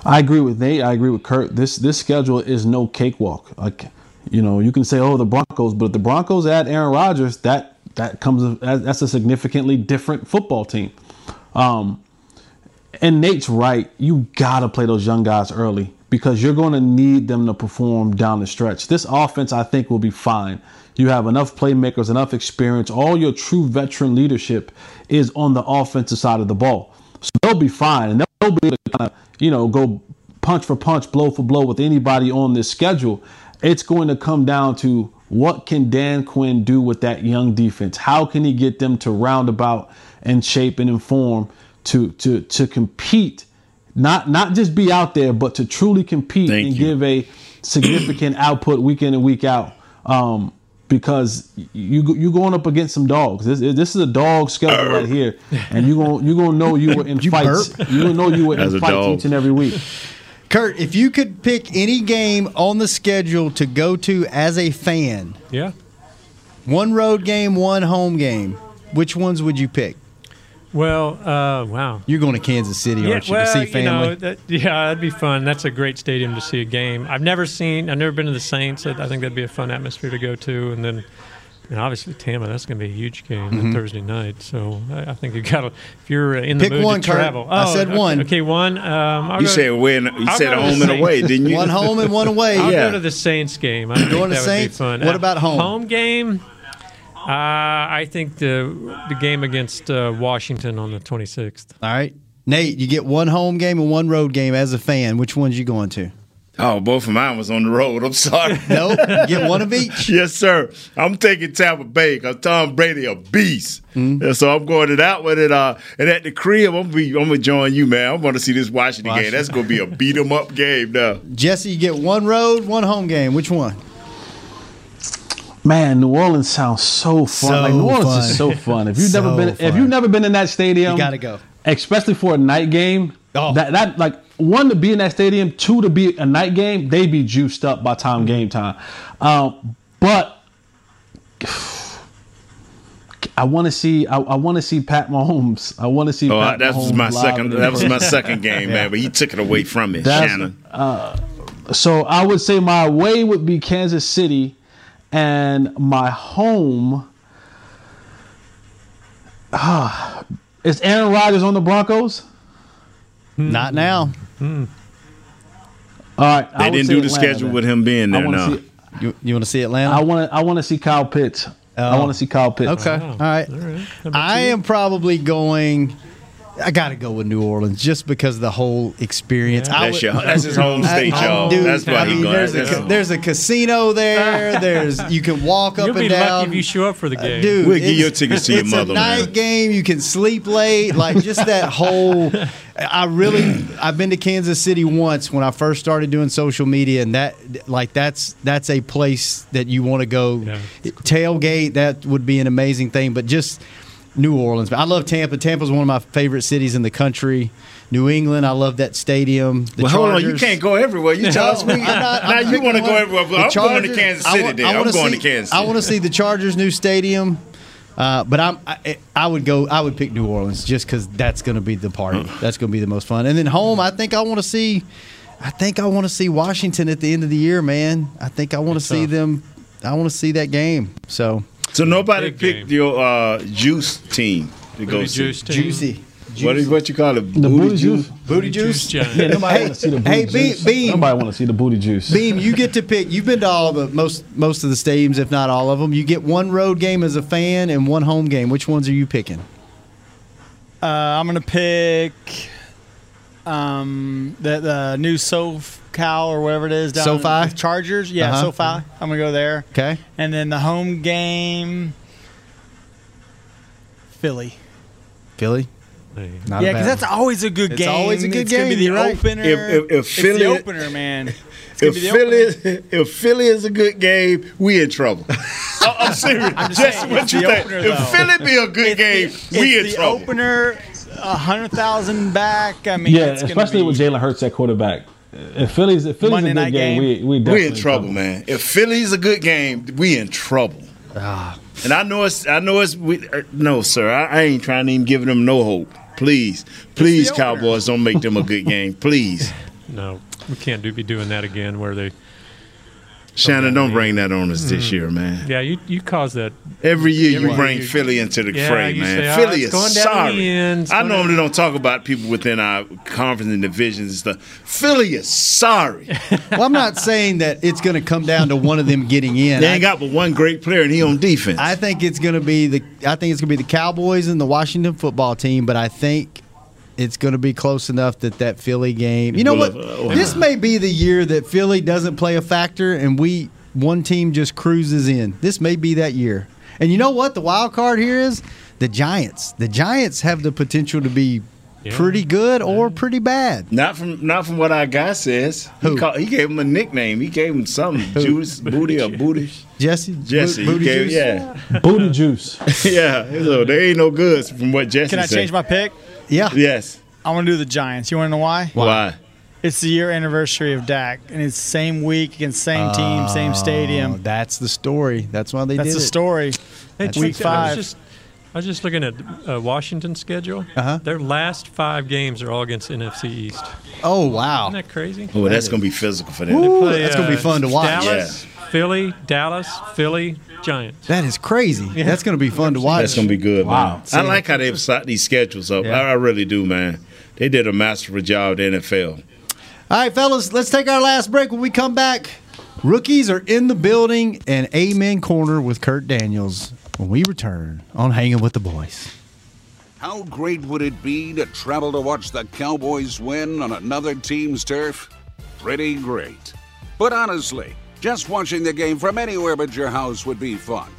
I agree with Nate. I agree with Kurt. This this schedule is no cakewalk. Like, you know, you can say, "Oh, the Broncos," but if the Broncos add Aaron Rodgers, that that comes that's a significantly different football team. Um, and Nate's right. You gotta play those young guys early because you're going to need them to perform down the stretch. This offense, I think, will be fine. You have enough playmakers, enough experience. All your true veteran leadership is on the offensive side of the ball, so they'll be fine, and they'll be able to kind of, you know, go punch for punch, blow for blow with anybody on this schedule. It's going to come down to what can Dan Quinn do with that young defense? How can he get them to roundabout and shape and inform to to to compete, not not just be out there, but to truly compete Thank and you. give a significant output week in and week out. Um, because you you going up against some dogs. This this is a dog schedule right here, and you gonna you gonna know you were in You fights. burp? You gonna know you were As in fights dog. each and every week. Kurt, if you could pick any game on the schedule to go to as a fan, Yeah. one road game, one home game, which ones would you pick? Well, uh, wow. You're going to Kansas City, aren't you, to see family? You know, that, yeah, that'd be fun. That's a great stadium to see a game. I've never seen. I've never been to the Saints. I I think that'd be a fun atmosphere to go to. And then, and obviously Tampa, That's going to be a huge game Mhm. on Thursday night. So I, I think you got to. If you're in the Pick mood one, to Kurt. travel, I Oh, said okay, one. Okay, one. Um, I'll You go- said win. You I'll said go to the home and away, didn't you? One home and one away. I'll Yeah. go to the Saints game. I think Going to that would Saints? be fun. What about home? Home game. Uh, I think the the game against uh, Washington on the 26th. All right. Nate, you get one home game and one road game as a fan. Which one's you going to? Oh, both of mine was on the road. I'm sorry. Nope. You get one of each. yes, sir. I'm taking Tampa Bay because Tom Brady a beast, Mm-hmm. and so I'm going to that one. And uh, and at the crib, I'm gonna be, I'm gonna join you, man. I'm going to see this Washington, game. That's gonna be a beat 'em up game now. Jesse, you get one road, one home game. Which one? Man, New Orleans sounds so fun. So like New Orleans fun. is so fun. If you've never So been, if you've never been in that stadium, You gotta go. Especially for a night game. Oh. That that like one to be in that stadium, two to be a night game. They be juiced up by time game time. Um, but I want to see. I, I want to see Pat Mahomes. I want to see. Oh, Pat that was my second. That was my second game, man. But he took it away from me, That's- Shannon. So I would say my way would be Kansas City, and my home. Ah, is Aaron Rodgers on the Broncos? Not now. All right, I They would didn't do the Atlanta schedule then. with him being there. No. see- You, you want to see Atlanta? I want to. I want to see Kyle Pitts. I Oh. want to see Kyle Pitts. Okay. Wow. All right. All right. I you? am probably going I got to go with New Orleans just because of the whole experience. Yeah. I That's your- that's his home state, y'all. dude, That's why I he mean, going. there's, a, That's- ca- there's a casino there. There's you can walk up You'll and be down. lucky if you show up for the Uh, game. dude, We'll give it's- your tickets to your mother. it's a night man. game. You can sleep late. Like just that whole. I really. I've been to Kansas City once when I first started doing social media, and that like that's that's a place that you want to go. Tailgate that would be an amazing thing, but just. New Orleans. I love Tampa. Tampa's one of my favorite cities in the country. New England, I love that stadium. The Well, hold on, you can't go everywhere. You tell me not- now you wanna go everywhere, but I'm going to Chargers- Kansas I City want, I I'm going see- to Kansas I want to see the Chargers' new stadium. Uh, but I'm, I, I would go. I would pick New Orleans just because that's going to be the party. That's going to be the most fun. And then home, I think I want to see. I think I want to see Washington at the end of the year, man. I think I want to see them. I want to see that game. So, So nobody picked your uh, juice team to go Booty see. juice team. Juicy. What is what you call it? The booty juice? Booty juice. Yeah, nobody want to see the booty hey, Beam- juice. Beam. Nobody want to see the booty juice. Beam, you get to pick. You've been to all the most most of the stadiums, if not all of them. You get one road game as a fan and one home game. Which ones are you picking? Uh, I'm gonna pick um, the the new SoCal or whatever it is down SoFi? with Chargers. Yeah, Uh-huh. SoFi. I'm gonna go there. Okay. And then the home game, Philly. Philly. Not yeah, because that's always a good It's game. always a good it's gonna be game, the right. opener. If- if- if it's Philly- the opener, man. It's If be the Philly, opener. if Philly is a good game, we in trouble. I- I'm serious. I'm just Jesse, saying, what you think? opener, if. Philly be a good game, we in it's the trouble. opener, a hundred thousand back. I mean, yeah, it's gonna especially be, with Jalen Hurts at quarterback. If Philly's if Philly's Monday a good night game, game. we we we in trouble, man. If Philly's a good game, we in trouble. Ah. And I know it's, I know it's, we, er, no, sir, I, I ain't trying to even give them no hope. Please, please, the opener. Cowboys, don't make them a good game, please. No, we can't do be doing that again. Where they, Shannon, don't bring that on us this Mm. year, man. yeah, you you caused that. Every year you bring year. Philly into the Yeah, fray, you man. say, "Oh, Philly it's is going down sorry. the end, it's I going down normally don't talk about people within our conference and divisions and stuff. Philly is sorry. well, I'm not saying that it's going to come down to one of them getting in. they I, ain't got but one great player, and he on defense. I think it's going to be the. I think it's going to be the Cowboys and the Washington football team, but I think it's going to be close enough that that Philly game. You know what? This may be the year that Philly doesn't play a factor, and we one team just cruises in. This may be that year. And you know what? The wild card here is the Giants. The Giants have the potential to be pretty good or pretty bad. Not from not from what our guy says. He, called, he gave him a nickname. He gave him something. Judas Booty or Booty. Jesse, Jesse. Bo- Booty gave, Juice? yeah, Booty juice. yeah. So they ain't no goods from what Jesse Can I said. change my pick? Yeah. Yes. I'm gonna do the Giants. You want to know why? Why? It's the year anniversary of Dak, and it's same week against same team, same Oh, stadium. that's the story. That's why they That's did the it. story. Hey, Week check. I was five. just, I was just looking at uh, Washington's schedule. Uh-huh. Their last five games are all against NFC East. Oh wow. Isn't that crazy? Oh, that's gonna be physical for them. Ooh, Play, that's gonna be uh, fun to watch. Dallas, Philly, Dallas, Philly, Giants. That is crazy. That's going to be fun to watch. That's gonna be good, Wow. man. I like how they've set these schedules up. Yeah. I, I really do, man. They did a masterful job at the NFL. All right, fellas, let's take our last break. When we come back, rookies are in the building and Amen Corner with Kurt Daniels when we return on Hanging with the Boys. How great would it be to travel to watch the Cowboys win on another team's turf? Pretty great. But honestly, just watching the game from anywhere but your house would be fun.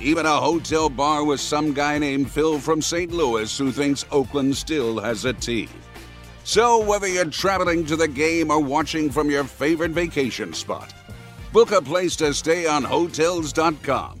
Even a hotel bar with some guy named Phil from St. Louis who thinks Oakland still has a team. So, whether you're traveling to the game or watching from your favorite vacation spot, book a place to stay on Hotels.com,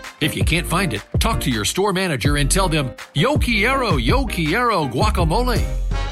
If you can't find it, talk to your store manager and tell them, Yo quiero, yo quiero guacamole.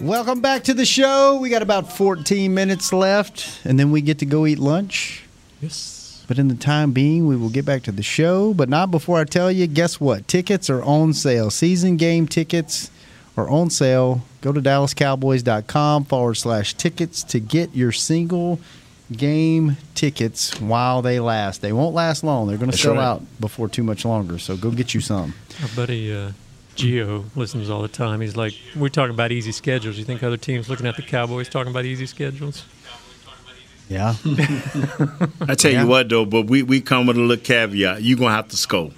Welcome back to the show. We got about 14 minutes left, and then we get to go eat lunch. Yes. But in the time being, we will get back to the show, but not before I tell you guess what? Tickets are on sale. Season game tickets are on sale. Go to dallascowboys.com forward slash tickets to get your single game tickets while they last. They won't last long. They're going to sell right. out before too much longer. So go get you some. Our buddy uh, Gio listens all the time. He's like, we're talking about easy schedules. You think other teams looking at the Cowboys talking about easy schedules? Yeah. I tell Yeah. you what though, but we, we come with a little caveat. You're gonna have to score.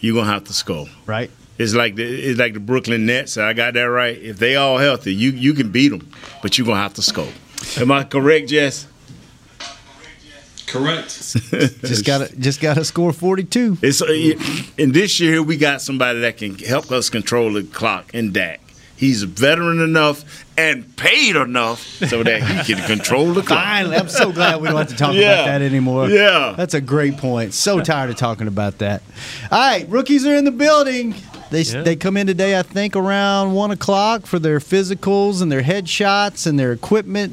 You're gonna have to score. Right. It's like the it's like the Brooklyn Nets. I got that right. If they all healthy, you you can beat them, but you're gonna have to score. Am I correct, Jess? Correct. just got to just got to score 42. It's uh, and this year we got somebody that can help us control the clock in Dak. He's veteran enough and paid enough so that he can control the clock. Finally, I'm so glad we don't have to talk Yeah. about that anymore. Yeah. That's a great point. So tired of talking about that. All right, rookies are in the building. They, Yeah. they come in today, I think, around 1 o'clock for their physicals and their headshots and their equipment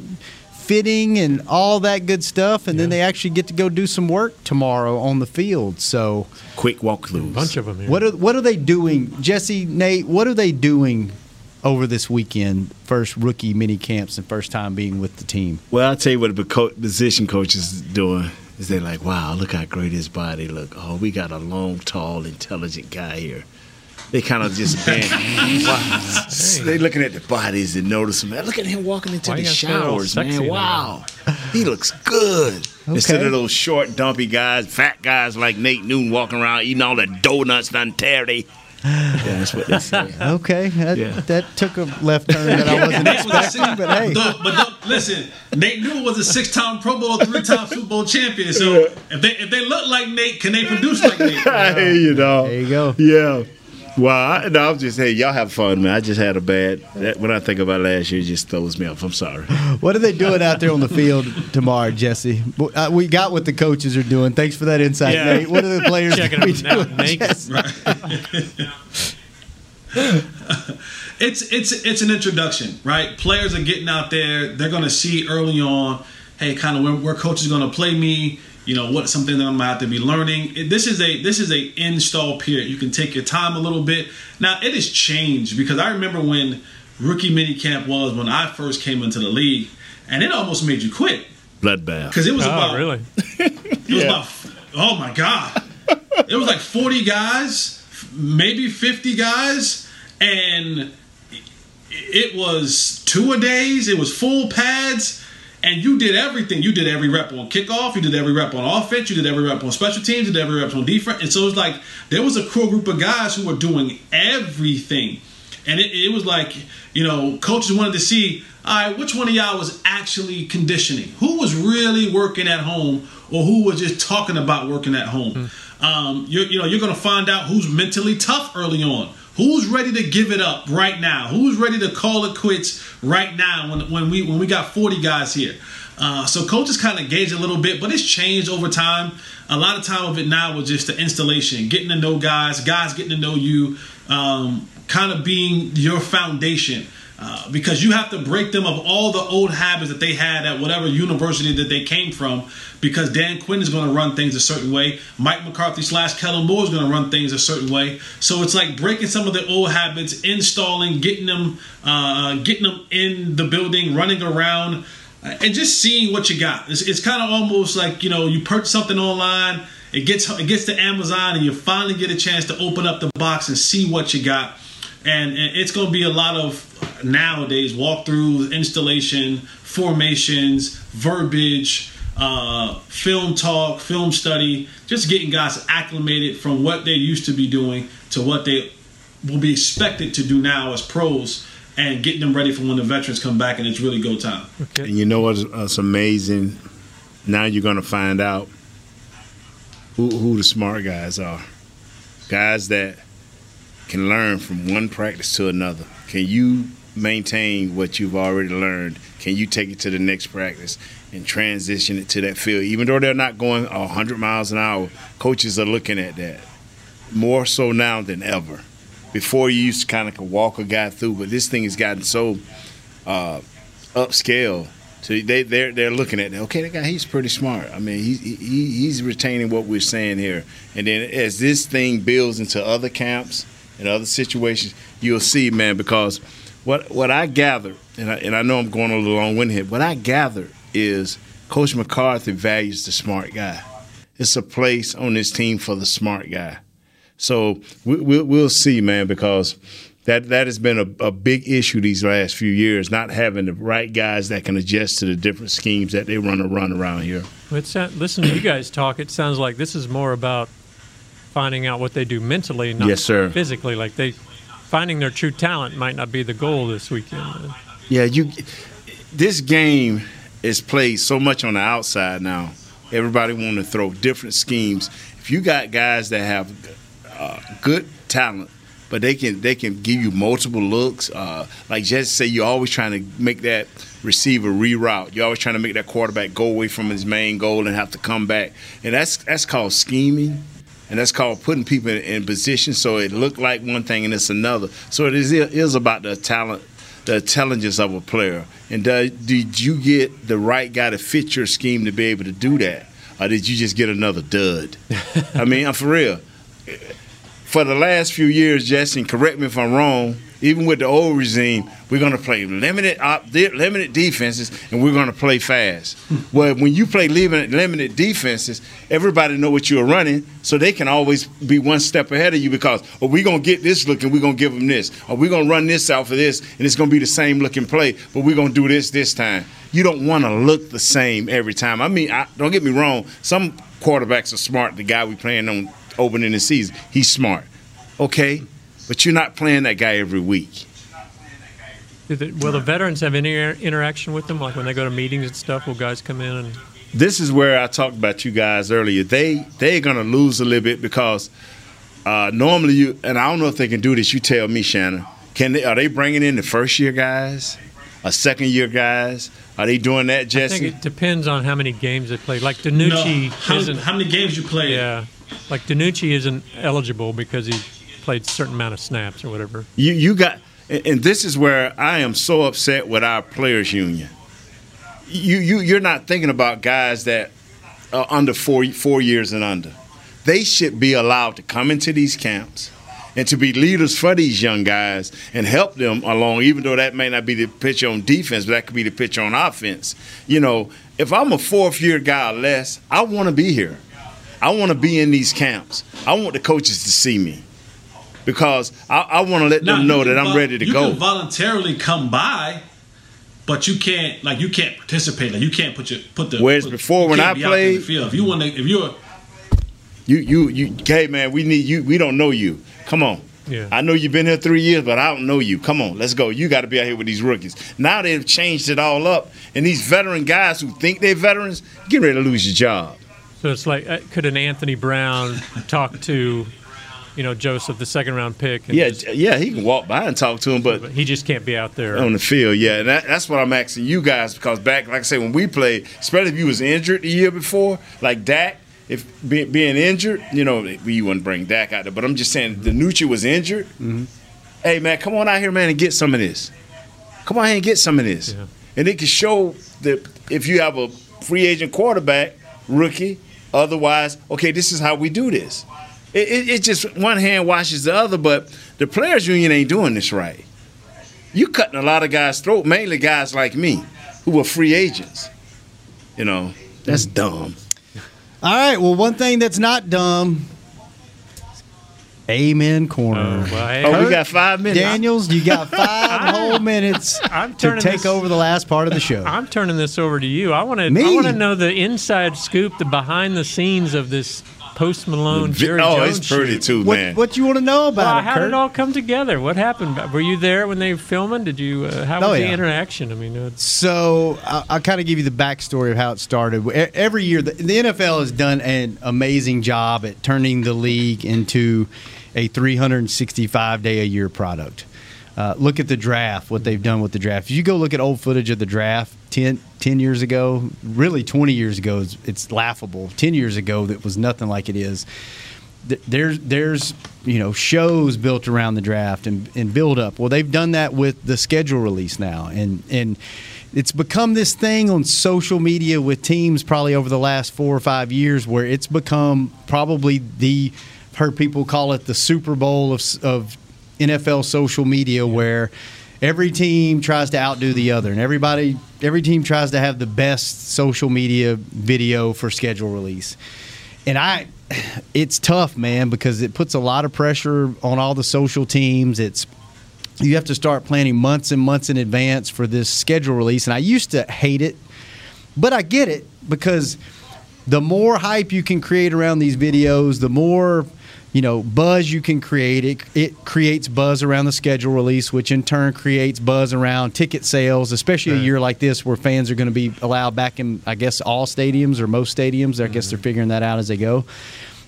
fitting and all that good stuff. And then they actually get to go do some work tomorrow on the field. So, quick walkthroughs. A bunch of them here. What are, what are they doing? Jesse, Nate, what are they doing over this weekend? First rookie mini camps and first time being with the team. Well, I'll tell you what the co- position coach is doing is they're like, wow, look how great his body look. Oh, we got a long, tall, intelligent guy here. They kind of just been. wow. They looking at the bodies and noticing, man, look at him walking into Why the you gotta say it all showers, man. now? Wow. He looks good. Instead of those short, dumpy guys, fat guys like Nate Newton walking around eating all the donuts and Terry. Yeah, that's what they say. Okay, that, Yeah. that took a left turn that I wasn't Nate was a expecting, but hey. Don't- but don't, listen, Nate Newton was a six-time Pro Bowl, three-time Super Bowl champion. So if they if they look like Nate, can they produce like Nate? Hey, you know. There you go. Yeah. Well, I, no, I'm just hey, y'all have fun, man. I just had a bad. That, when I think about last year, it just throws me off. I'm sorry. What are they doing out there on the field tomorrow, Jesse? Uh, We got what the coaches are doing. Thanks for that insight, Yeah. Nate. What are the players Checking gonna be them out, doing? Nate. Jesse? it's it's it's an introduction, right? Players are getting out there. They're going to see early on, hey, kind of where, where coach is going to play me. You know what? Something that I'm gonna have to be learning. This is a this is a install period. You can take your time a little bit. Now it has changed because I remember when rookie mini camp was when I first came into the league, and it almost made you quit Bloodbath. because it was Oh, about really? it was about oh my god it was like 40 guys maybe 50 guys and it was two a days it was full pads and you did everything. You did every rep on kickoff. You did every rep on offense. You did every rep on special teams. You did every rep on defense. And so it was like there was a core group of guys who were doing everything. And it, it was like you know coaches wanted to see all right which one of y'all was actually conditioning? Who was really working at home or who was just talking about working at home? Um, you're, you know you're going to find out who's mentally tough early on who's ready to give it up right now? Who's ready to call it quits right now when, when we when we got 40 guys here? Uh, so coaches kind of gauge a little bit but it's changed over time. A lot of time of it now was just the installation, getting to know guys, guys getting to know you, um, kind of being your foundation. Uh, because you have to break them of all the old habits that they had at whatever university that they came from. Because Dan Quinn is going to run things a certain way, Mike McCarthy slash Kellen Moore is going to run things a certain way. So it's like breaking some of the old habits, installing, getting them, uh, getting them in the building, running around, uh, and just seeing what you got. It's, it's kind of almost like you know you purchase something online, it gets it gets to Amazon, and you finally get a chance to open up the box and see what you got and, and it's going to be a lot of nowadays walkthroughs, installation, formations, verbiage, uh, film talk, film study, just getting guys acclimated from what they used to be doing to what they will be expected to do now as pros and getting them ready for when the veterans come back and it's really go time. Okay. And you know what's, what's amazing? Now you're going to find out who, who the smart guys are. Guys that can learn from one practice to another. Can you maintain what you've already learned? Can you take it to the next practice and transition it to that field? Even though they're not going 100 miles an hour, coaches are looking at that more so now than ever. Before you used to kind of walk a guy through, but this thing has gotten so uh, upscale. So they they're they're looking at it. Okay, that guy he's pretty smart. I mean, he, he he's retaining what we're saying here. And then as this thing builds into other camps, and other situations, you'll see, man, because what what I gather, and I, and I know I'm going a little long winded here, what I gather is Coach McCarthy values the smart guy. It's a place on this team for the smart guy. So we, we'll, we'll see, man, because that that has been a, a, big issue these last few years, not having the right guys that can adjust to the different schemes that they run run around here. It's, listen to you guys talk. It sounds like this is more about finding out what they do mentally, not yes, sir. physically. Like they finding their true talent might not be the goal this weekend. Yeah, you. This game is played so much on the outside now. Everybody want to throw different schemes. If you got guys that have uh, good talent, but they can they can give you multiple looks. Uh, like just say you're always trying to make that receiver reroute. You're always trying to make that quarterback go away from his main goal and have to come back. And that's that's called scheming and that's called putting people in, in, position so it looked like one thing and it's another. So it is, it is about the talent, the intelligence of a player. And do, did you get the right guy to fit your scheme to be able to do that, or did you just get another dud? I mean, I'm for real. For the last few years, Justin, correct me if I'm wrong even with the old regime, we're going to play limited op, limited defenses, and we're going to play fast. well, when you play limited, limited defenses, everybody know what you're running, so they can always be one step ahead of you because, oh, we're going to get this look and we're going to give them this, or we're going to run this out for this, and it's going to be the same looking play, but we're going to do this this time. You don't want to look the same every time. I mean, I, don't get me wrong. Some quarterbacks are smart. The guy we playing on opening the season, he's smart. Okay, but you're not playing that guy every week. will the veterans have any interaction with them, like when they go to meetings and stuff? Will guys come in and? This is where I talked about you guys earlier. They they're gonna lose a little bit because uh, normally you and I don't know if they can do this. You tell me, Shannon. Can they? Are they bringing in the first year guys, a second year guys? Are they doing that, Jesse? I think it depends on how many games they play. Like DiNucci no, how, isn't. How many games you play? Yeah, like DiNucci isn't eligible because he played a certain amount of snaps or whatever. You you got, and this is where I am so upset with our players union. You you you're not thinking about guys that are under four four years and under. They should be allowed to come into these camps and to be leaders for these young guys and help them along, even though that may not be the pitch on defense, but that could be the pitch on offense. You know, if I'm a fourth year guy or less, I want to be here. I want to be in these camps. I want the coaches to see me because I, I want to let now, them know that I'm ready to you go. You can voluntarily come by, but you can't like you can't participate. Like you can't put your put the. Whereas put, before when I played, if you want to, if you're you you you hey man, we need you. We don't know you. Come on. Yeah. I know you've been here three years, but I don't know you. Come on, let's go. You got to be out here with these rookies. Now they've changed it all up, and these veteran guys who think they're veterans get ready to lose your job. So it's like, uh, could an Anthony Brown talk to you know Joseph, the second round pick. yeah, just, yeah, he can walk by and talk to him, but he just can't be out there on the field. Yeah, and that, that's what I'm asking you guys because back, like I say, when we played, especially if you was injured the year before, like Dak, if be, being injured, you know, we wouldn't bring Dak out there, but I'm just saying, DiNucci was injured. Mm-hmm. Hey man, come on out here, man, and get some of this. Come on here and get some of this, and it can show that if you have a free agent quarterback, rookie, otherwise, okay, this is how we do this. It, it, it just one hand washes the other, but the players union ain't doing this right. You cutting a lot of guys' throat, mainly guys like me, who were free agents. You know, that's dumb. All right. Well, one thing that's not dumb. Amen corner. Oh, oh we got five minutes. Daniels, you got five whole minutes I'm to take this- over the last part of the show. I'm turning this over to you. I want to. I want to know the inside scoop, the behind the scenes of this Post Malone Jerry oh, Jones it's pretty shoot. too, what, man. what you want to know about Well, it, how Kurt? did it all come together? What happened? Were you there when they were filming? Did you? Uh, how was Oh, the interaction? I mean, uh, it's, So I- I'll kind of give you the backstory of how it started. E- Every year, the, the NFL has done an amazing job at turning the league into a 365 day a year product. Uh, look at the draft, what they've done with the draft. If you go look at old footage of the draft 10, 10 years ago, really 20 years ago, it's, it's laughable. 10 years ago, that was nothing like it is there's there's you know shows built around the draft and, and build up. Well, they've done that with the schedule release now, and and it's become this thing on social media with teams probably over the last four or five years where it's become probably the heard people call it the Super Bowl of of NFL social media where every team tries to outdo the other and everybody every team tries to have the best social media video for schedule release. And I it's tough, man, because it puts a lot of pressure on all the social teams. It's you have to start planning months and months in advance for this schedule release. And I used to hate it, but I get it because the more hype you can create around these videos, the more you know buzz you can create. It it creates buzz around the schedule release, which in turn creates buzz around ticket sales, especially a year like this where fans are going to be allowed back in, I guess, all stadiums or most stadiums. I guess they're mm-hmm. figuring that out as they go.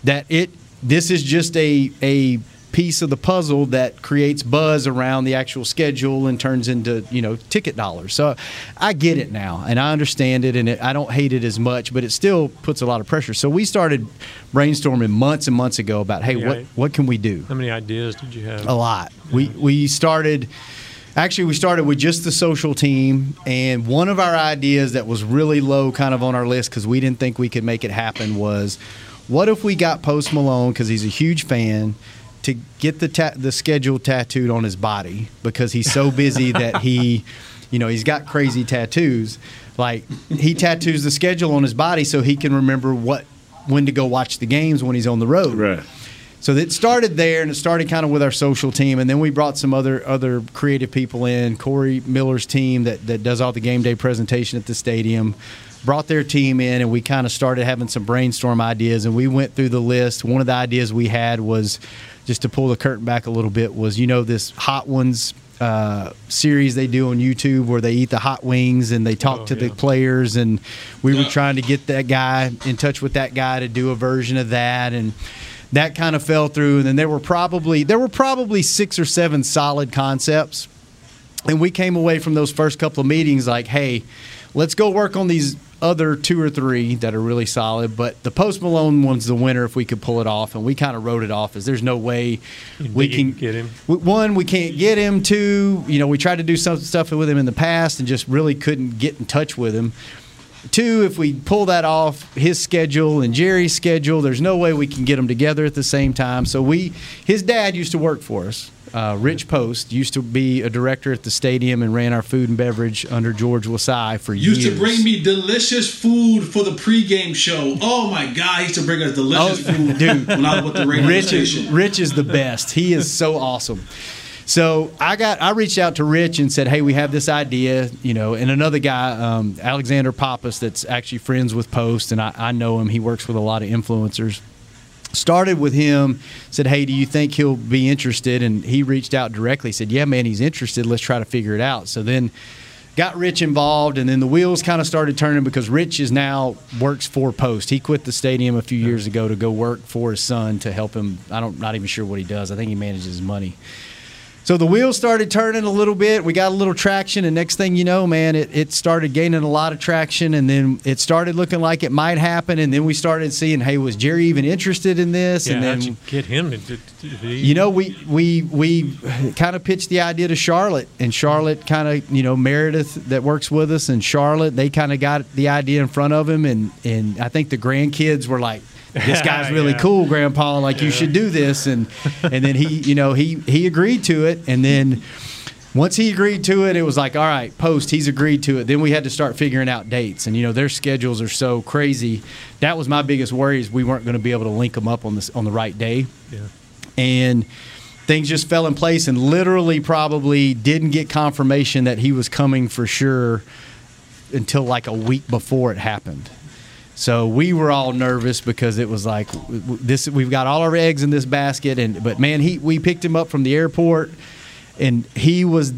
That it this is just a a piece of the puzzle that creates buzz around the actual schedule and turns into you know ticket dollars. So I get it now and I understand it and it, I don't hate it as much, but it still puts a lot of pressure. So we started brainstorming months and months ago about hey Yeah. what what can we do? how many ideas did you have? A lot. We we started. Actually, we started with just the social team, and one of our ideas that was really low, kind of on our list, because we didn't think we could make it happen, was what if we got Post Malone because he's a huge fan to get the ta- the schedule tattooed on his body because he's so busy that he, you know, he's got crazy tattoos. Like he tattoos the schedule on his body so he can remember what when to go watch the games when he's on the road. Right. So it started there, and it started kind of with our social team, and then we brought some other other creative people in. Corey Miller's team that that does all the game day presentation at the stadium brought their team in, and we kind of started having some brainstorm ideas, and we went through the list. One of the ideas we had was just to pull the curtain back a little bit was you know this Hot Ones. Uh, series they do on YouTube where they eat the hot wings and they talk Oh, to the players. And we were trying to get that guy in touch with that guy to do a version of that. And that kind of fell through. And then there were probably there were probably six or seven solid concepts. And we came away from those first couple of meetings like hey let's go work on these other two or three that are really solid but the post malone one's the winner if we could pull it off and we kind of wrote it off as there's no way we can can get him? one we can't get him. Two you know we tried to do some stuff with him in the past and just really couldn't get in touch with him. Two if we pull that off his schedule and jerry's schedule there's no way we can get them together at the same time. So we his dad used to work for us uh, rich post used to be a director at the stadium and ran our food and beverage under george wasai for Used years Used to bring me delicious food for the pregame show. Oh my God, he used to bring us delicious food Oh, dude. when I was with the radio Rich is. Rich is the best. He is so awesome. So I got I reached out to Rich and said, "Hey, we have this idea, you know." And another guy, um, Alexander Pappas, that's actually friends with Post, and I, I know him. He works with a lot of influencers. Started with him, said, "Hey, do you think he'll be interested?" And he reached out directly, said, "Yeah, man, he's interested. Let's try to figure it out." So then got Rich involved, and then the wheels kind of started turning because Rich is now works for Post. He quit the stadium a few years ago to go work for his son to help him. I don't, not even sure what he does. I think he manages his money. So the wheels started turning a little bit. We got a little traction, and next thing you know, man, it, it started gaining a lot of traction, and then it started looking like it might happen. And then we started seeing, hey, was Jerry even interested in this? Yeah, and then you get him to, to, to to- you know, we we we kind of pitched the idea to Charlotte, and Charlotte kind of you know Meredith that works with us, and Charlotte they kind of got the idea in front of him, and and I think the grandkids were like. This guy's really Yeah. cool, Grandpa. Like you should do this, and and then he, you know, he he agreed to it, and then once he agreed to it, it was like, all right, post. He's agreed to it. Then we had to start figuring out dates, and you know their schedules are so crazy. That was my biggest worry is we weren't going to be able to link them up on this on the right day Yeah. and things just fell in place and literally probably didn't get confirmation that he was coming for sure until like a week before it happened so we were all nervous because it was like this we've got all our eggs in this basket and but man he we picked him up from the airport and he was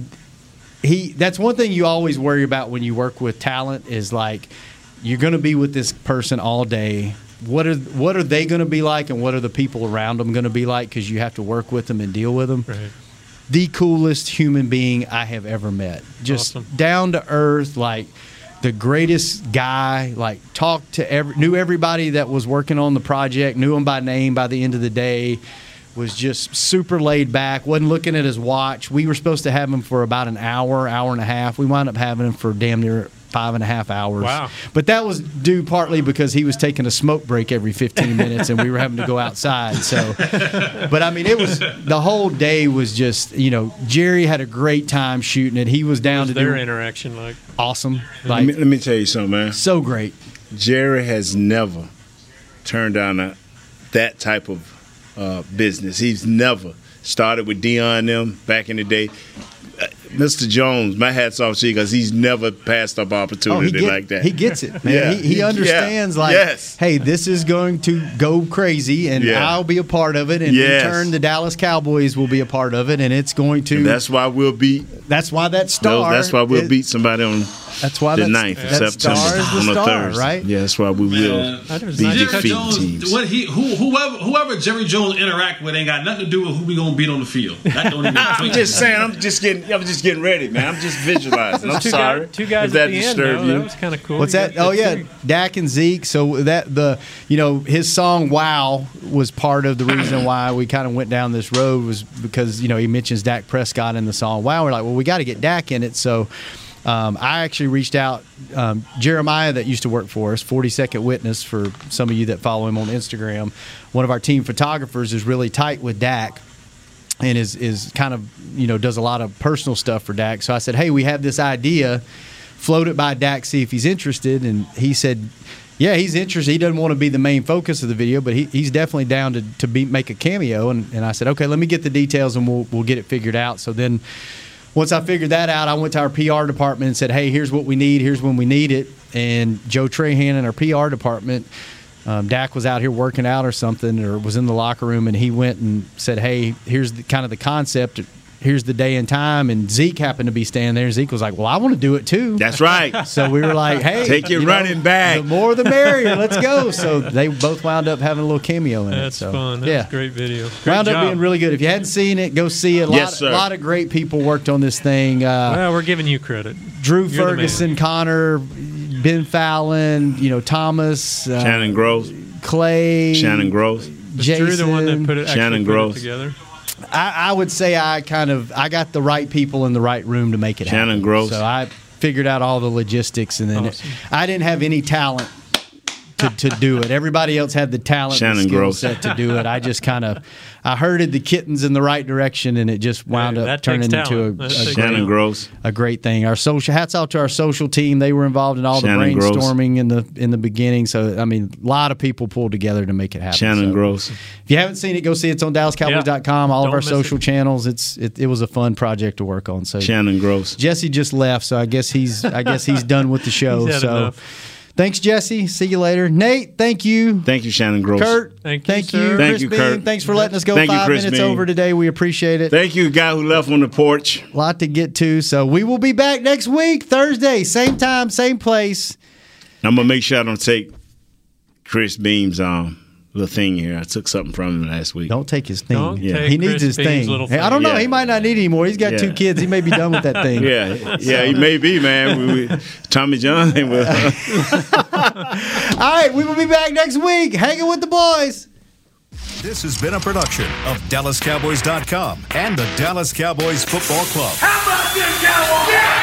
he that's one thing you always worry about when you work with talent is like you're going to be with this person all day what are what are they going to be like and what are the people around them going to be like because you have to work with them and deal with them Right. the coolest human being i have ever met just Awesome. down to earth like the greatest guy like talked to every knew everybody that was working on the project knew him by name by the end of the day was just super laid back wasn't looking at his watch. We were supposed to have him for about an hour hour and a half. We wound up having him for damn near five and a half hours Wow. but that was due partly because he was taking a smoke break every 15 minutes and we were having to go outside so but I mean, it was the whole day was just you know Jerry had a great time shooting it. He was down What's to their do interaction like? awesome, Let like me, let me tell you something, man. so great. Jerry has never turned down a, that type of uh, business. He's never started with Deion and them back in the day. Mr. Jones, my hat's off to you because he's never passed up oh, opportunity Oh, get- like that. he gets it, man. Yeah. He, he Yeah. understands like, Yes. hey, this is going to go crazy, and Yeah. I'll be a part of it. And Yes. in turn, the Dallas Cowboys will be a part of it, and it's going to. And that's why we'll beat. that's why that those- star. that's why we'll is- beat somebody on That's why the that's- 9th of September star is the on a star, Thursday. right? Yeah, that's why we will Man, I just be like- Jerry defeating Jones, teams. what he who, whoever whoever Jerry Jones interact with ain't got nothing to do with who we gonna beat on the field. That don't even. I'm just saying. I'm just getting. I'm just getting ready, man. I'm just visualizing. I'm two sorry. Guys, two guys if that at the end. disturbed though. you. That was kind of cool. What's You that? Oh yeah, two- Dak and Zeke. So that the you know his song "Wow" was part of the reason why we kind of went down this road was because you know he mentions Dak Prescott in the song "Wow." We're like, well, we got to get Dak in it. So um, I actually reached out um, Jeremiah that used to work for us, Forty Second Witness for some of you that follow him on Instagram. One of our team photographers is really tight with Dak and is is kind of you know does a lot of personal stuff for Dak. So I said, hey, we have this idea, float it by Dak, see if he's interested, and he said. Yeah, he's interested. He doesn't want to be the main focus of the video, but he, he's definitely down to, to be make a cameo. And, and I said, okay, let me get the details and we'll we'll get it figured out. So then, once I figured that out, I went to our PR department and said, hey, here's what we need. Here's when we need it. And Joe Trahan in our PR department um, Dak was out here working out or something, or was in the locker room, and he went and said, "Hey, here's the, kind of the concept. Here's the day and time." And Zeke happened to be standing there. And Zeke was like, "Well, I want to do it too." That's right. So we were like, "Hey, Take your you know, running back. The more, the merrier. Let's go." So they both wound up having a little cameo in it. That's So, fun. That's yeah, great video. Great wound up being really good. If you hadn't seen it, go see it. A Yes, lot, sir. A lot of great people worked on this thing. Uh, Well, we're giving you credit. Drew You're. Ferguson, Connor, Ben Fallon, you know Thomas, uh, Shannon Gross. Clay, Shannon Gross. Was Drew the one that put it, Shannon put it Gross. together? I, I would say I kind of I got the right people in the right room to make it Shannon happen. Gross. So I figured out all the logistics, and then Awesome. I didn't have any talent to, to do it. Everybody else had the talent, Shannon and skill Gross. set to do it. I just kind of I herded the kittens in the right direction, and it just wound Hey, up turning into a, a great, Shannon Gross. a great thing. Our social hats off to our social team. They were involved in all Shannon the Gross. brainstorming in the in the beginning. So I mean, a lot of people pulled together to make it happen. Shannon So- Gross. if you haven't seen it, go see it. It's on DallasCowboys.com. All Don't of our social it. channels. It's it, it was a fun project to work on. So Shannon Gross. Jesse just left, so I guess he's I guess he's done with the show. He's had so enough. Thanks, Jesse. See you later, Nate. Thank you, Thank you, Shannon Gross. Kurt. Thank you, thank sir. you, Thank Chris you, Bean. Kurt. Thanks for letting us go Thank you, five Chris minutes Bean. over today. We appreciate it. Thank you, guy who left on the porch. A lot to get to. So we will be back next week, Thursday, same time, same place. I'm gonna make sure I don't take Chris Beam's um little thing here. I took something from him last week. Don't take his thing. Don't Yeah. take He needs Chris his Bean's thing. little Hey, I don't know. Yeah. He might not need it anymore. He's got two kids. He may be done with that thing. Yeah, yeah, he may be, man. We, we, Tommy John will. All right, we will be back next week hanging with the boys. This has been a production of DallasCowboys.com and the Dallas Cowboys Football Club. How about this, Cowboys?